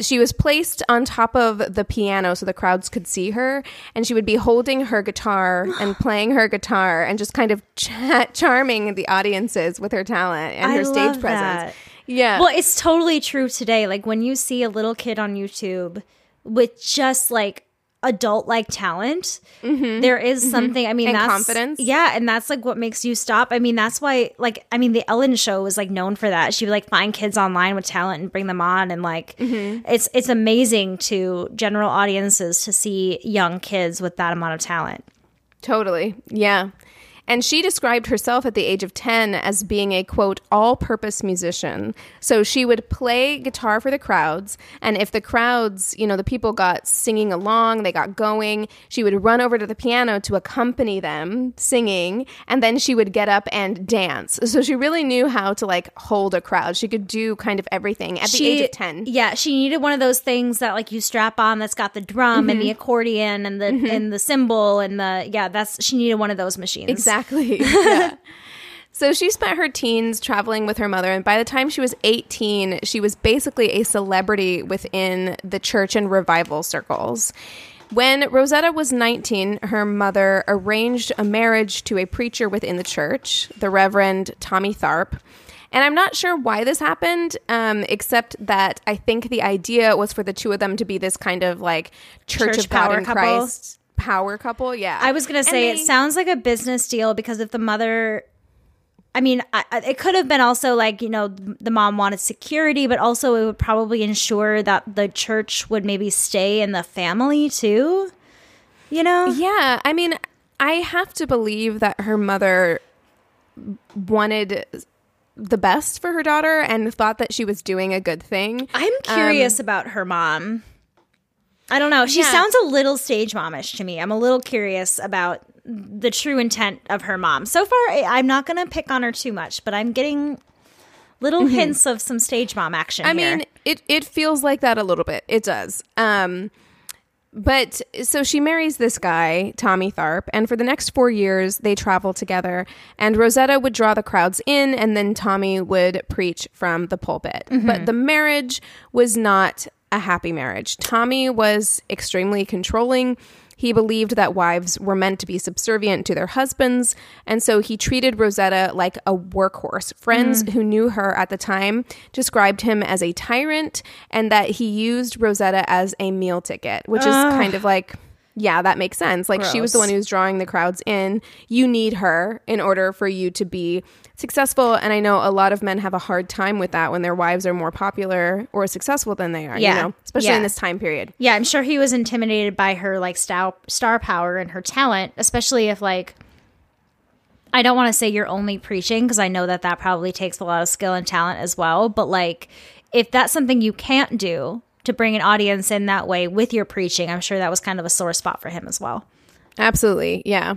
She was placed on top of the piano so the crowds could see her, and she would be holding her guitar and *gasps* playing her guitar and just kind of ch- *laughs* charming the audiences with her talent and I her stage presence. that. Yeah. Well, it's totally true today. Like when you see a little kid on YouTube with just like adult like talent, there is something. I mean, Mm-hmm. And that's confidence. Yeah, and that's like what makes you stop. I mean, that's why. Like, I mean, the Ellen Show was like known for that. She would like find kids online with talent and bring them on, and like Mm-hmm. it's it's amazing to general audiences to see young kids with that amount of talent. Totally. Yeah. And she described herself at the age of 10 as being a quote, all purpose musician. So she would play guitar for the crowds. And if the crowds, you know, the people got singing along, they got going, she would run over to the piano to accompany them singing. And then she would get up and dance. So she really knew how to like hold a crowd. She could do kind of everything at the age of 10. Yeah, she needed one of those things that like you strap on that's got the drum and Mm-hmm. the accordion and the and the cymbal and the yeah, that's she needed one of those machines. Exactly. *laughs* yeah. So she spent her teens traveling with her mother, and by the time she was 18, she was basically a celebrity within the church and revival circles. When Rosetta was 19, her mother arranged a marriage to a preacher within the church, the Reverend Tommy Tharp. And I'm not sure why this happened, um, except that I think the idea was for the two of them to be this kind of like Church, Church of God power in couple. Christ power couple. Yeah. I was gonna say they- it sounds like a business deal because if the mother, I mean, I, it could have been also like you know the mom wanted security, but also it would probably ensure that the church would maybe stay in the family too. You know, Yeah, I mean, I have to believe that her mother wanted the best for her daughter and thought that she was doing a good thing. I'm um, curious about her mom. I don't know. She Yeah. sounds a little stage momish to me. I'm a little curious about the true intent of her mom. So far, I- I'm not going to pick on her too much, but I'm getting little hints of some stage mom action. I here. mean, it it feels like that a little bit. It does. Um but so she marries this guy, Tommy Tharp, and for the next four years they travel together. And Rosetta would draw the crowds in, and then Tommy would preach from the pulpit. Mm-hmm. But the marriage was not a happy marriage. Tommy was extremely controlling. He believed that wives were meant to be subservient to their husbands, and so he treated Rosetta like a workhorse. Friends mm-hmm. who knew her at the time described him as a tyrant and that he used Rosetta as a meal ticket, which is kind of like yeah, that makes sense. Like she was the one who was drawing the crowds in. You need her in order for you to be successful. And I know a lot of men have a hard time with that when their wives are more popular or successful than they are, Yeah. you know, especially Yeah. in this time period. yeah, I'm sure he was intimidated by her like star star power and her talent, especially if like. I don't want to say you're only preaching because I know that that probably takes a lot of skill and talent as well. But like, if that's something you can't do to bring an audience in that way with your preaching, I'm sure that was kind of a sore spot for him as well. Absolutely. Yeah.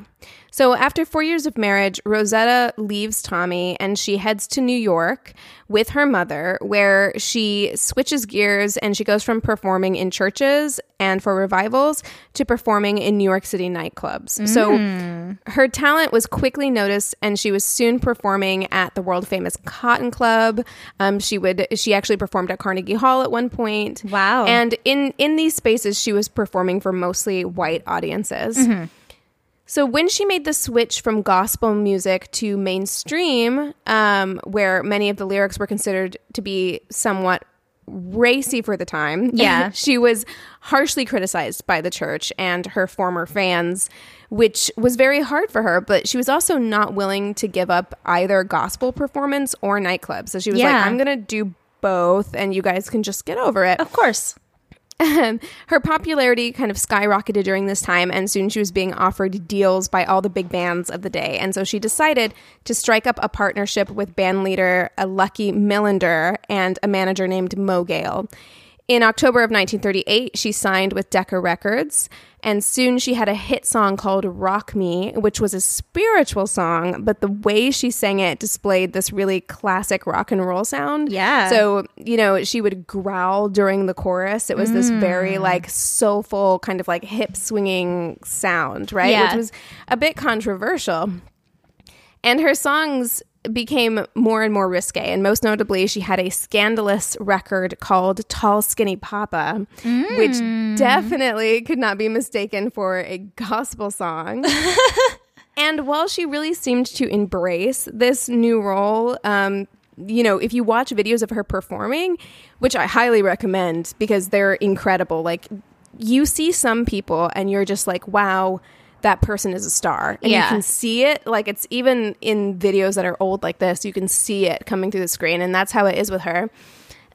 So after four years of marriage, Rosetta leaves Tommy and she heads to New York with her mother, where she switches gears and she goes from performing in churches and for revivals to performing in New York City nightclubs. So her talent was quickly noticed and she was soon performing at the world famous Cotton Club. Um, she would she actually performed at Carnegie Hall at one point. Wow. And in in these spaces she was performing for mostly white audiences. So when she made the switch from gospel music to mainstream, um, where many of the lyrics were considered to be somewhat racy for the time, Yeah. *laughs* she was harshly criticized by the church and her former fans, which was very hard for her. But she was also not willing to give up either gospel performance or nightclub. So she was like, "I'm gonna do both, and you guys can just get over it." Of course. *laughs* Her popularity kind of skyrocketed during this time, and soon she was being offered deals by all the big bands of the day. And so she decided to strike up a partnership with band leader uh, Lucky Millinder and a manager named Moe Gale. In October of 1938, she signed with Decca Records, and soon she had a hit song called Rock Me, which was a spiritual song, but the way she sang it displayed this really classic rock and roll sound. Yeah. So, you know, she would growl during the chorus. It was this very mm. like soulful, kind of like hip swinging sound, right? Yeah. Which was a bit controversial. And her songs became more and more risque. And most notably, she had a scandalous record called Tall Skinny Papa, which definitely could not be mistaken for a gospel song. *laughs* and while she really seemed to embrace this new role, um, you know, if you watch videos of her performing, which I highly recommend because they're incredible, like you see some people and you're just like, wow, that person is a star. And Yeah. you can see it. Like it's even in videos that are old like this, you can see it coming through the screen. And that's how it is with her.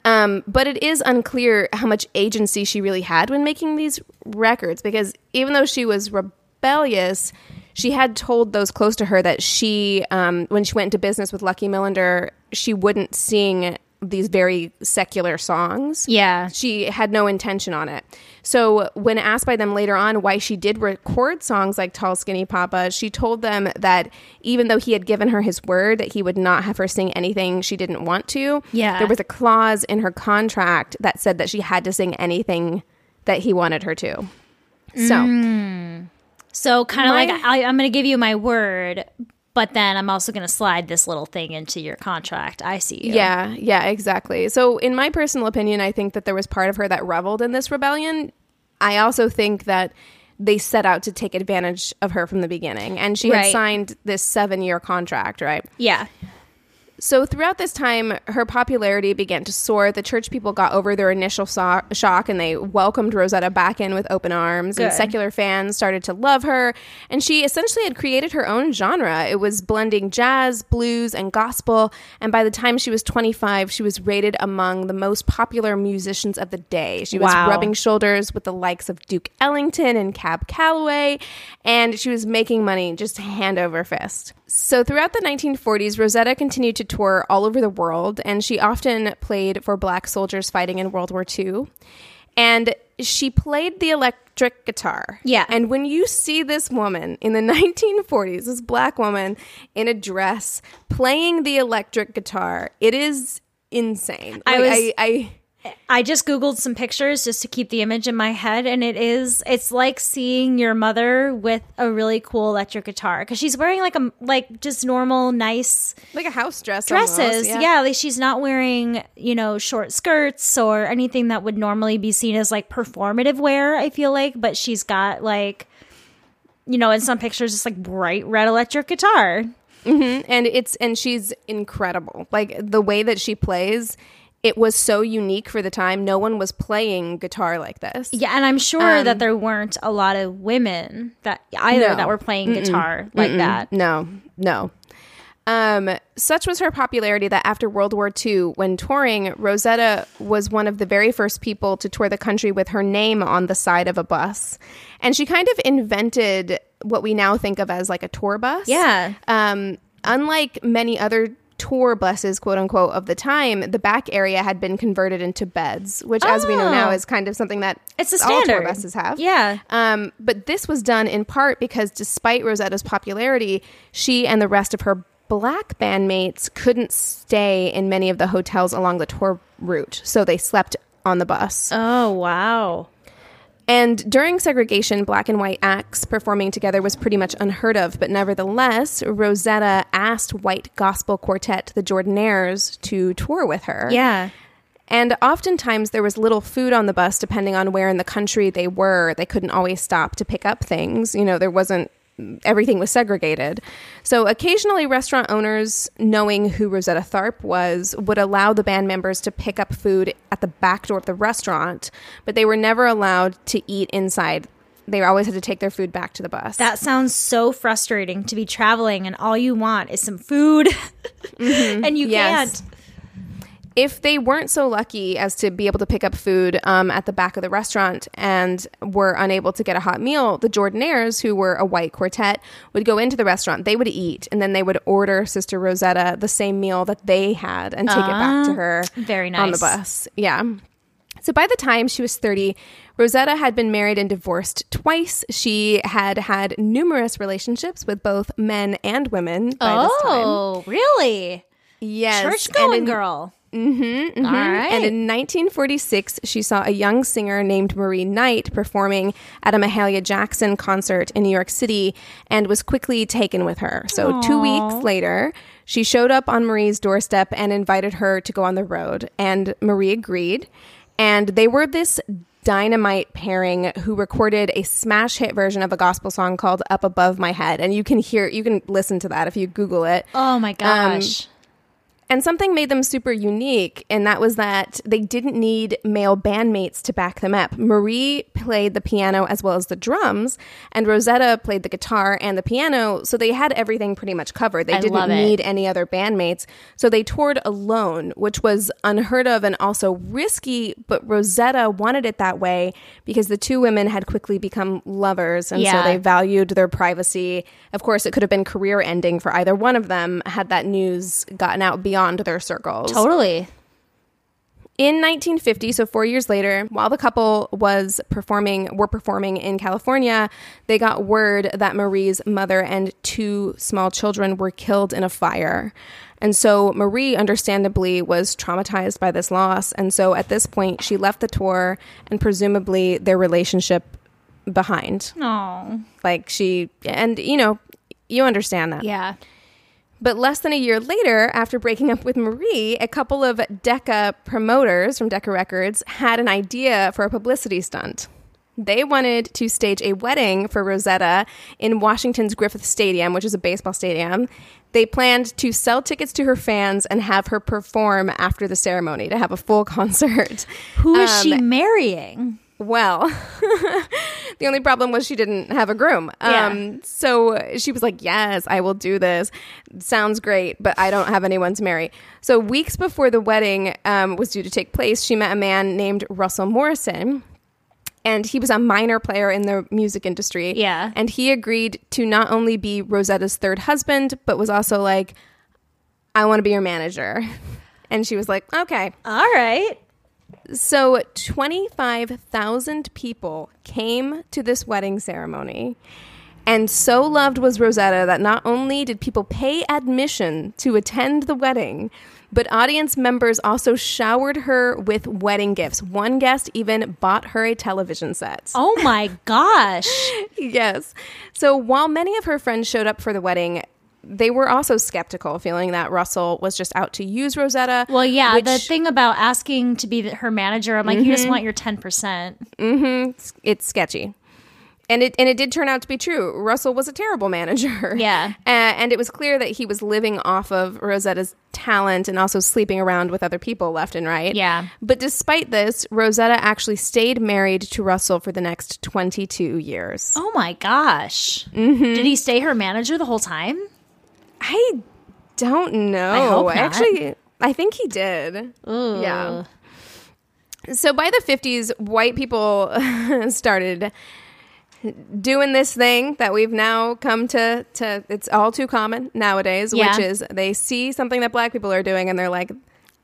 Um, but it is unclear how much agency she really had when making these records because even though she was rebellious, she had told those close to her that she, um, when she went into business with Lucky Millinder, she wouldn't sing these very secular songs. Yeah. She had no intention on it. So, when asked by them later on why she did record songs like Tall Skinny Papa, she told them that even though he had given her his word that he would not have her sing anything she didn't want to, Yeah. there was a clause in her contract that said that she had to sing anything that he wanted her to. So, hmm. So kind of like I, I'm going to give you my word, but then I'm also going to slide this little thing into your contract. I see. You. Yeah, yeah, exactly. So, in my personal opinion, I think that there was part of her that reveled in this rebellion. I also think that they set out to take advantage of her from the beginning, and she had signed this seven year contract, right? Yeah. So throughout this time, her popularity began to soar. The church people got over their initial so- shock and they welcomed Rosetta back in with open arms. And secular fans started to love her. And she essentially had created her own genre. It was blending jazz, blues, and gospel. And by the time she was 25, she was rated among the most popular musicians of the day. She was Wow. rubbing shoulders with the likes of Duke Ellington and Cab Calloway, and she was making money just hand over fist. So, throughout the 1940s, Rosetta continued to tour all over the world, and she often played for black soldiers fighting in World War II. And she played the electric guitar. Yeah. And when you see this woman in the *laughs* 1940s, this black woman in a dress playing the electric guitar, it is insane. I was- I, I I just googled some pictures just to keep the image in my head, and it is it's like seeing your mother with a really cool electric guitar because she's wearing like a like just normal nice like a house dress. dresses. almost, yeah. like she's not wearing you know short skirts or anything that would normally be seen as like performative wear. I feel like, but she's got like you know in some pictures just like bright red electric guitar. Mm-hmm, and it's and she's incredible like the way that she plays it was so unique for the time no one was playing guitar like this Yeah, and I'm sure that there weren't a lot of women that either Um, No. that were playing guitar like that. no no um, such was her popularity that after World War II, when touring, Rosetta was one of the very first people to tour the country with her name on the side of a bus. And she kind of invented what we now think of as like a tour bus. Yeah. Um, unlike many other tour buses, quote unquote, of the time, the back area had been converted into beds, which, as we know now, Oh. is kind of something that It's a all tour buses have. Yeah. Um, but this was done in part because despite Rosetta's popularity, she and the rest of her black bandmates couldn't stay in many of the hotels along the tour route. So they slept on the bus. Oh wow. And during segregation, black and white acts performing together was pretty much unheard of. But nevertheless, Rosetta asked white gospel quartet, the Jordanaires, to tour with her. Yeah. And oftentimes there was little food on the bus depending on where in the country they were. They couldn't always stop to pick up things. You know, there wasn't everything was segregated. So occasionally restaurant owners, knowing who Rosetta Tharpe was, would allow the band members to pick up food at the back door of the restaurant, but they were never allowed to eat inside. They always had to take their food back to the bus. That sounds so frustrating to be traveling and all you want is some food *laughs* mm-hmm. and you Yes. can't. If they weren't so lucky as to be able to pick up food um, at the back of the restaurant and were unable to get a hot meal, the Jordanaires, who were a white quartet, would go into the restaurant. They would eat, and then they would order Sister Rosetta the same meal that they had and take it back to her very nice on the bus. Yeah. So by the time she was 30, Rosetta had been married and divorced twice. She had had numerous relationships with both men and women by this time. Oh, really? Yes. Church going in- girl. Mm-hmm, All right. and in 1946, she saw a young singer named Marie Knight performing at a Mahalia Jackson concert in New York City and was quickly taken with her. So, two weeks later, she showed up on Marie's doorstep and invited her to go on the road. And Marie agreed. And they were this dynamite pairing who recorded a smash hit version of a gospel song called Up Above My Head. And you can hear, you can listen to that if you Google it. oh my gosh. And something made them super unique, and that was that they didn't need male bandmates to back them up. Marie played the piano as well as the drums, and Rosetta played the guitar and the piano, so they had everything pretty much covered. They I didn't need any other bandmates. So they toured alone, which was unheard of and also risky, but Rosetta wanted it that way because the two women had quickly become lovers, and Yeah. so they valued their privacy. Of course, it could have been career ending for either one of them had that news gotten out beyond their circles. totally. In 1950, so 4 years later, while the couple was performing were performing in California, they got word that Marie's mother and two small children were killed in a fire. And so Marie understandably was traumatized by this loss, and so at this point she left the tour and presumably their relationship behind. Oh. Like she and you know, you understand that. Yeah. But less than a year later, after breaking up with Marie, a couple of Decca promoters from Decca Records had an idea for a publicity stunt. They wanted to stage a wedding for Rosetta in Washington's Griffith Stadium, which is a baseball stadium. They planned to sell tickets to her fans and have her perform after the ceremony to have a full *laughs* concert. Who is she Um, marrying? Well, *laughs* the only problem was she didn't have a groom. Yeah. Um, so she was like, Yes, I will do this. Sounds great, but I don't have anyone to marry. So, weeks before the wedding um, was due to take place, she met a man named Russell Morrison. And he was a minor player in the music industry. Yeah. And he agreed to not only be Rosetta's third husband, but was also like, I want to be your manager. And she was like, Okay. All right. So 25,000 people came to this wedding ceremony. And so loved was Rosetta that not only did people pay admission to attend the wedding, but audience members also showered her with wedding gifts. One guest even bought her a television set. Oh my gosh. *laughs* Yes. So while many of her friends showed up for the wedding, they were also skeptical, feeling that Russell was just out to use Rosetta. Well, yeah, the thing about asking to be the- her manager, I'm like, you just want your 10%. it's sketchy. And it and it did turn out to be true. Russell was a terrible manager. *laughs* Yeah. Uh, and it was clear that he was living off of Rosetta's talent and also sleeping around with other people left and right. Yeah. But despite this, Rosetta actually stayed married to Russell for the next 22 years. Oh my gosh. Did he stay her manager the whole time? I don't know. I hope not. Actually, I think he did. Yeah. So by the 50s, white people *laughs* started doing this thing that we've now come to to it's all too common nowadays, Yeah. which is they see something that black people are doing and they're like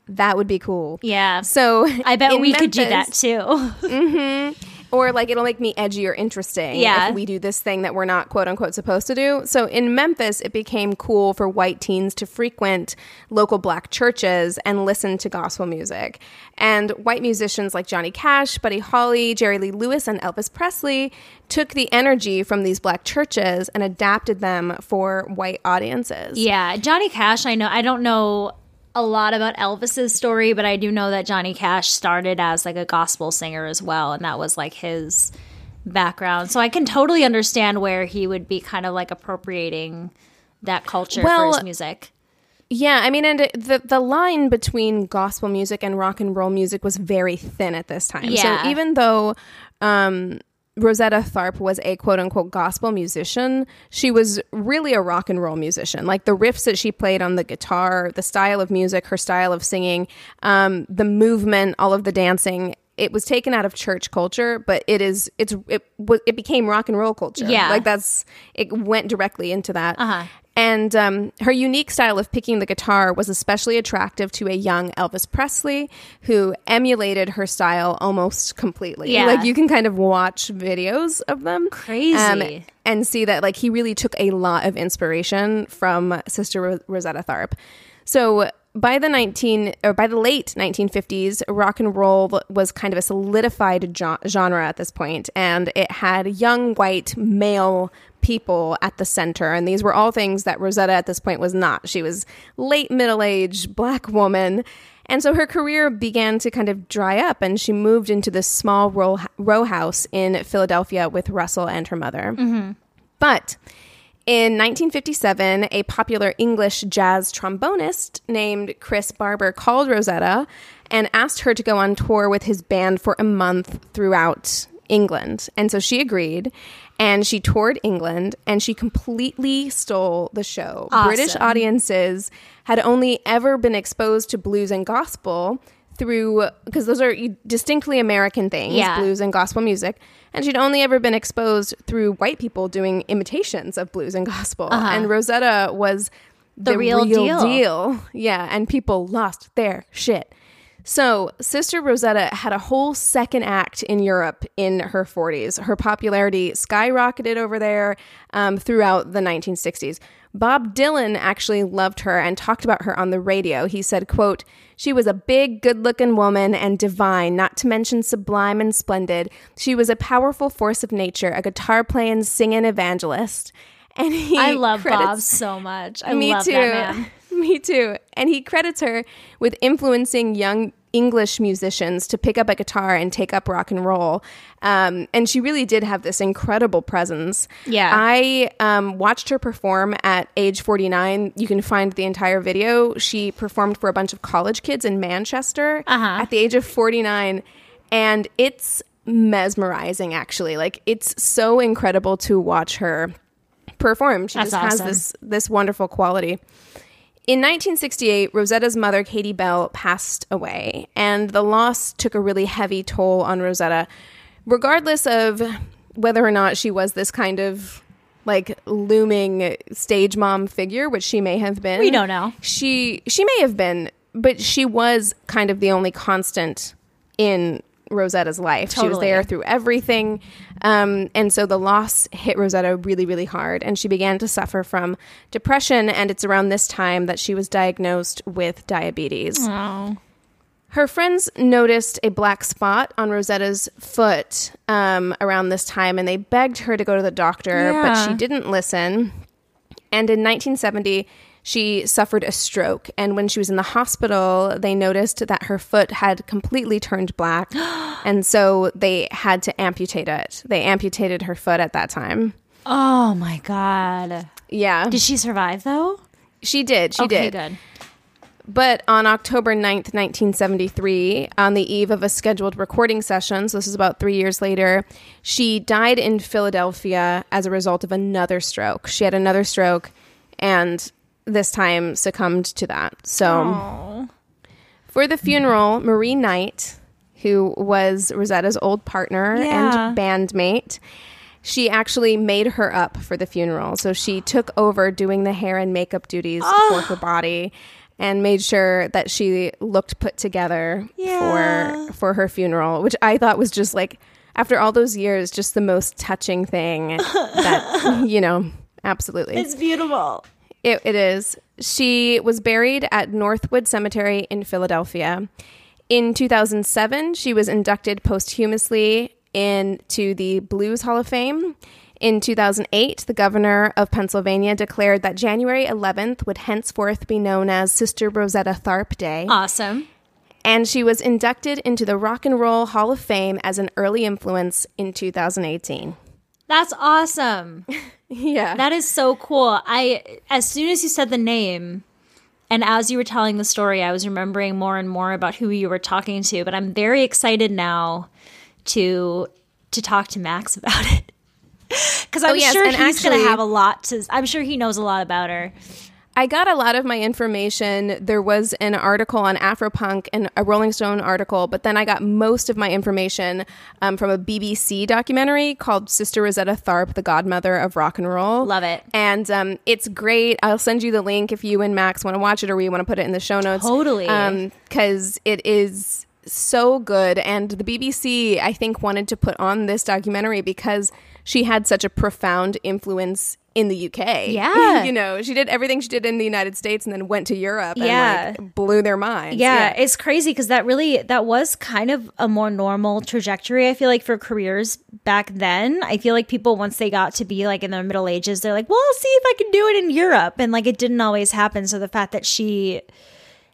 that would be cool. Yeah. So I bet we could do that Memphis- too. *laughs* Mm-hmm. Or like it'll make me edgy or interesting Yeah. if we do this thing that we're not quote unquote supposed to do. So in Memphis, it became cool for white teens to frequent local black churches and listen to gospel music. And white musicians like Johnny Cash, Buddy Holly, Jerry Lee Lewis, and Elvis Presley took the energy from these black churches and adapted them for white audiences. Yeah, Johnny Cash, I know. I don't know a lot about Elvis's story, but I do know that Johnny Cash started as like a gospel singer as well, and that was like his background. So I can totally understand where he would be kind of like appropriating that culture for Well, his music. Yeah, I mean, and the the line between gospel music and rock and roll music was very thin at this time. Yeah. So even though um, Rosetta Tharpe was a quote unquote gospel musician, she was really a rock and roll musician. Like the riffs that she played on the guitar, the style of music, her style of singing, um, the movement, all of the dancing. It was taken out of church culture, but it is it's it was it became rock and roll culture. Yeah. like that's it went directly into that. Uh-huh. And um, her unique style of picking the guitar was especially attractive to a young Elvis Presley who emulated her style almost completely. Yeah. Like you can kind of watch videos of them. um, Crazy. and see that like he really took a lot of inspiration from Sister Ro- Rosetta Tharpe. So by the 19 or by the late 1950s, rock and roll was kind of a solidified jo- genre at this point and it had young white male people at the center and these were all things that Rosetta at this point was not. She was late middle-aged black woman and so her career began to kind of dry up, and she moved into this small row, row house in Philadelphia with Russell and her mother. Mm-hmm. But in 1957, a popular English jazz trombonist named Chris Barber called Rosetta and asked her to go on tour with his band for a month throughout England. And so she agreed. And she toured England and she completely stole the show. British audiences had only ever been exposed to blues and gospel through because those are distinctly American things, Yeah. blues and gospel music. And she'd only ever been exposed through white people doing imitations of blues and gospel. And Rosetta was the, Uh-huh. real deal. deal. Yeah, and people lost their shit. So, Sister Rosetta had a whole second act in Europe in her 40s. Her popularity skyrocketed over there um, throughout the 1960s. Bob Dylan actually loved her and talked about her on the radio. He said, quote, She was a big, good-looking woman and divine, not to mention sublime and splendid. She was a powerful force of nature, a guitar-playing, singing evangelist. And he I love credits- Bob so much. I Me love too. that man. *laughs* *laughs* Me too. And he credits her with influencing young English musicians to pick up a guitar and take up rock and roll. Um, and she really did have this incredible presence. Yeah. I um, watched her perform at age 49. You can find the entire video. She performed for a bunch of college kids in Manchester Uh-huh. at the age of 49. And it's mesmerizing, actually. Like, it's so incredible to watch her perform. She That's just has this this wonderful quality. In 1968, Rosetta's mother, Katie Bell, passed away, and the loss took a really heavy toll on Rosetta. Regardless of whether or not she was this kind of like looming stage mom figure, which she may have been, We don't know. She she may have been, but she was kind of the only constant in Rosetta's life. She was there through everything. Um, and so the loss hit Rosetta really, really hard. And she began to suffer from depression. And it's around this time that she was diagnosed with diabetes. Her friends noticed a black spot on Rosetta's foot um, around this time, and they begged her to go to the doctor, but she didn't listen. And in 1970, she suffered a stroke. And when she was in the hospital, they noticed that her foot had completely turned black. *gasps* and so they had to amputate it. They amputated her foot at that time. Oh my god. Yeah. Did she survive though? she did. She okay, did. good. But on October 9th, 1973, on the eve of a scheduled recording session, so this is about three years later, she died in Philadelphia as a result of another stroke. She had another stroke and this time succumbed to that. So for the funeral, Marie Knight, who was Rosetta's old partner Yeah. and bandmate, she actually made her up for the funeral. So she took over doing the hair and makeup duties for ah. her body and made sure that she looked put together Yeah. for for her funeral, which I thought was just like after all those years just the most touching thing *laughs* that you know, absolutely. It's beautiful. It, it is. She was buried at Northwood Cemetery in Philadelphia. In 2007, she was inducted posthumously into the Blues Hall of Fame. In 2008, the governor of Pennsylvania declared that January 11th would henceforth be known as Sister Rosetta Tharpe Day. Awesome. And she was inducted into the Rock and Roll Hall of Fame as an early influence in 2018. That's awesome. *laughs* Yeah. That is so cool. I as soon as you said the name and as you were telling the story, I was remembering more and more about who you were talking to, but I'm very excited now to to talk to Max *laughs* about it. Cuz I'm Oh, yes, sure he's going to have a lot to I'm sure he knows a lot about her. I got a lot of my information. There was an article on Afropunk and a Rolling Stone article, but then I got most of my information um, from a BBC documentary called Sister Rosetta Tharpe, the Godmother of Rock and Roll. Love it. And um, it's great. I'll send you the link if you and Max want to watch it or we want to put it in the show notes. Totally. Because it is so good. And the BBC, I think, wanted to put on this documentary because she had such a profound influence in the UK. *laughs* Yeah. you know, she did everything she did in the United States and then went to Europe Yeah. and like blew their minds. Yeah, it's crazy because that really that was kind of a more normal trajectory. I feel like for careers back then. I feel like people once they got to be like in their middle ages, they're like, "Well, I'll see if I can do it in Europe," and like it didn't always happen. So the fact that she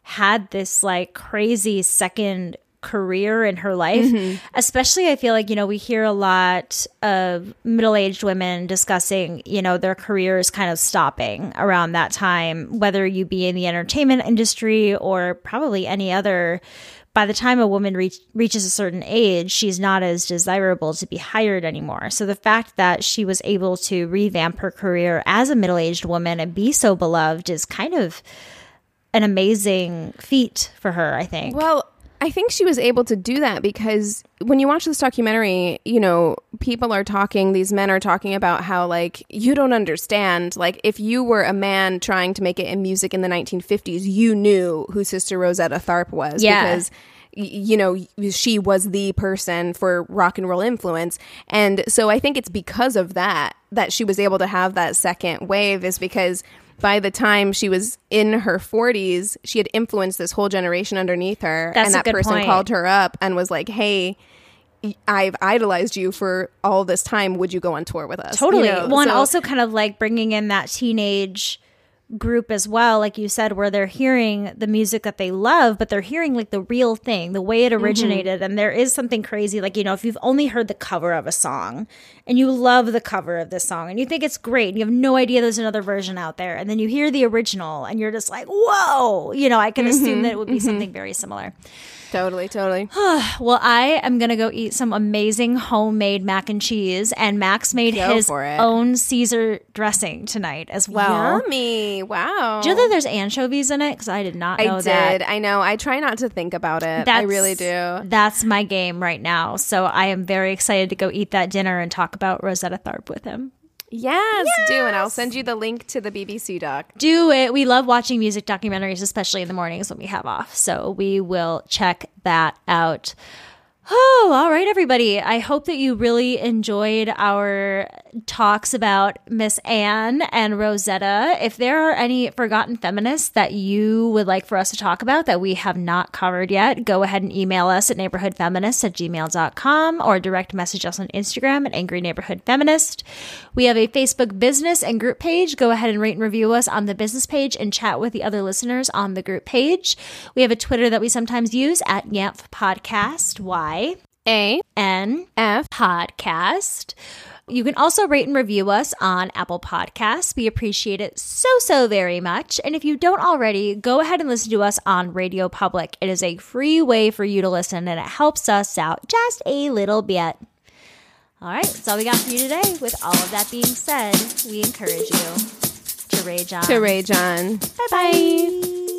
had this like crazy second career in her life mm-hmm. especially i feel like you know we hear a lot of middle-aged women discussing you know their careers kind of stopping around that time whether you be in the entertainment industry or probably any other. By the time a woman reach, reaches a certain age she's not as desirable to be hired anymore. So the fact that she was able to revamp her career as a middle-aged woman and be so beloved is kind of an amazing feat for her i think. Well, I think she was able to do that because when you watch this documentary, you know, people are talking, these men are talking about how, like, you don't understand. Like, if you were a man trying to make it in music in the 1950s, you knew who Sister Rosetta Tharpe was. Yeah. Because you know she was the person for rock and roll influence and so i think it's because of that that she was able to have that second wave is because by the time she was in her 40s she had influenced this whole generation underneath her That's and that person point. called her up and was like hey I've idolized you for all this time. Would you go on tour with us? Totally. You know, One so- also kind of like bringing in that teenage group as well, like you said, where they're hearing the music that they love, but they're hearing like the real thing, the way it mm-hmm. originated. And there is something crazy, like, you know, if you've only heard the cover of a song and you love the cover of this song and you think it's great and you have no idea there's another version out there, and then you hear the original and you're just like, whoa, you know, I can assume mm-hmm. that it would be mm-hmm. something very similar. Totally, totally. *sighs* Well, I am going to go eat some amazing homemade mac and cheese, and Max made Go his own Caesar dressing tonight as well. Yummy! Wow. Do you know that there's anchovies in it? Because I did not I know did. that. I know. I try not to think about it. I really do. That's my game right now. So I am very excited to go eat that dinner and talk about Rosetta Tharpe with him. Yes, do, and I'll send you the link to the BBC doc. Do it. We love watching music documentaries, especially in the mornings when we have off. So we will check that out. Oh, all right, everybody. I hope that you really enjoyed our talks about Miss Anne and Rosetta. If there are any forgotten feminists that you would like for us to talk about that we have not covered yet, go ahead and email us at neighborhoodfeminist at gmail.com or direct message us on Instagram at Angry Neighborhood Feminist. We have a Facebook business and group page. Go ahead and rate and review us on the business page and chat with the other listeners on the group page. We have a Twitter that we sometimes use at YANF Podcast. Y A N F. Podcast. You can also rate and review us on Apple Podcasts. We appreciate it so, so very much. And if you don't already, go ahead and listen to us on Radio Public. It is a free way for you to listen and it helps us out just a little bit. All right, that's all we got for you today. With all of that being said, we encourage you to rage on. To Ray John. Bye bye.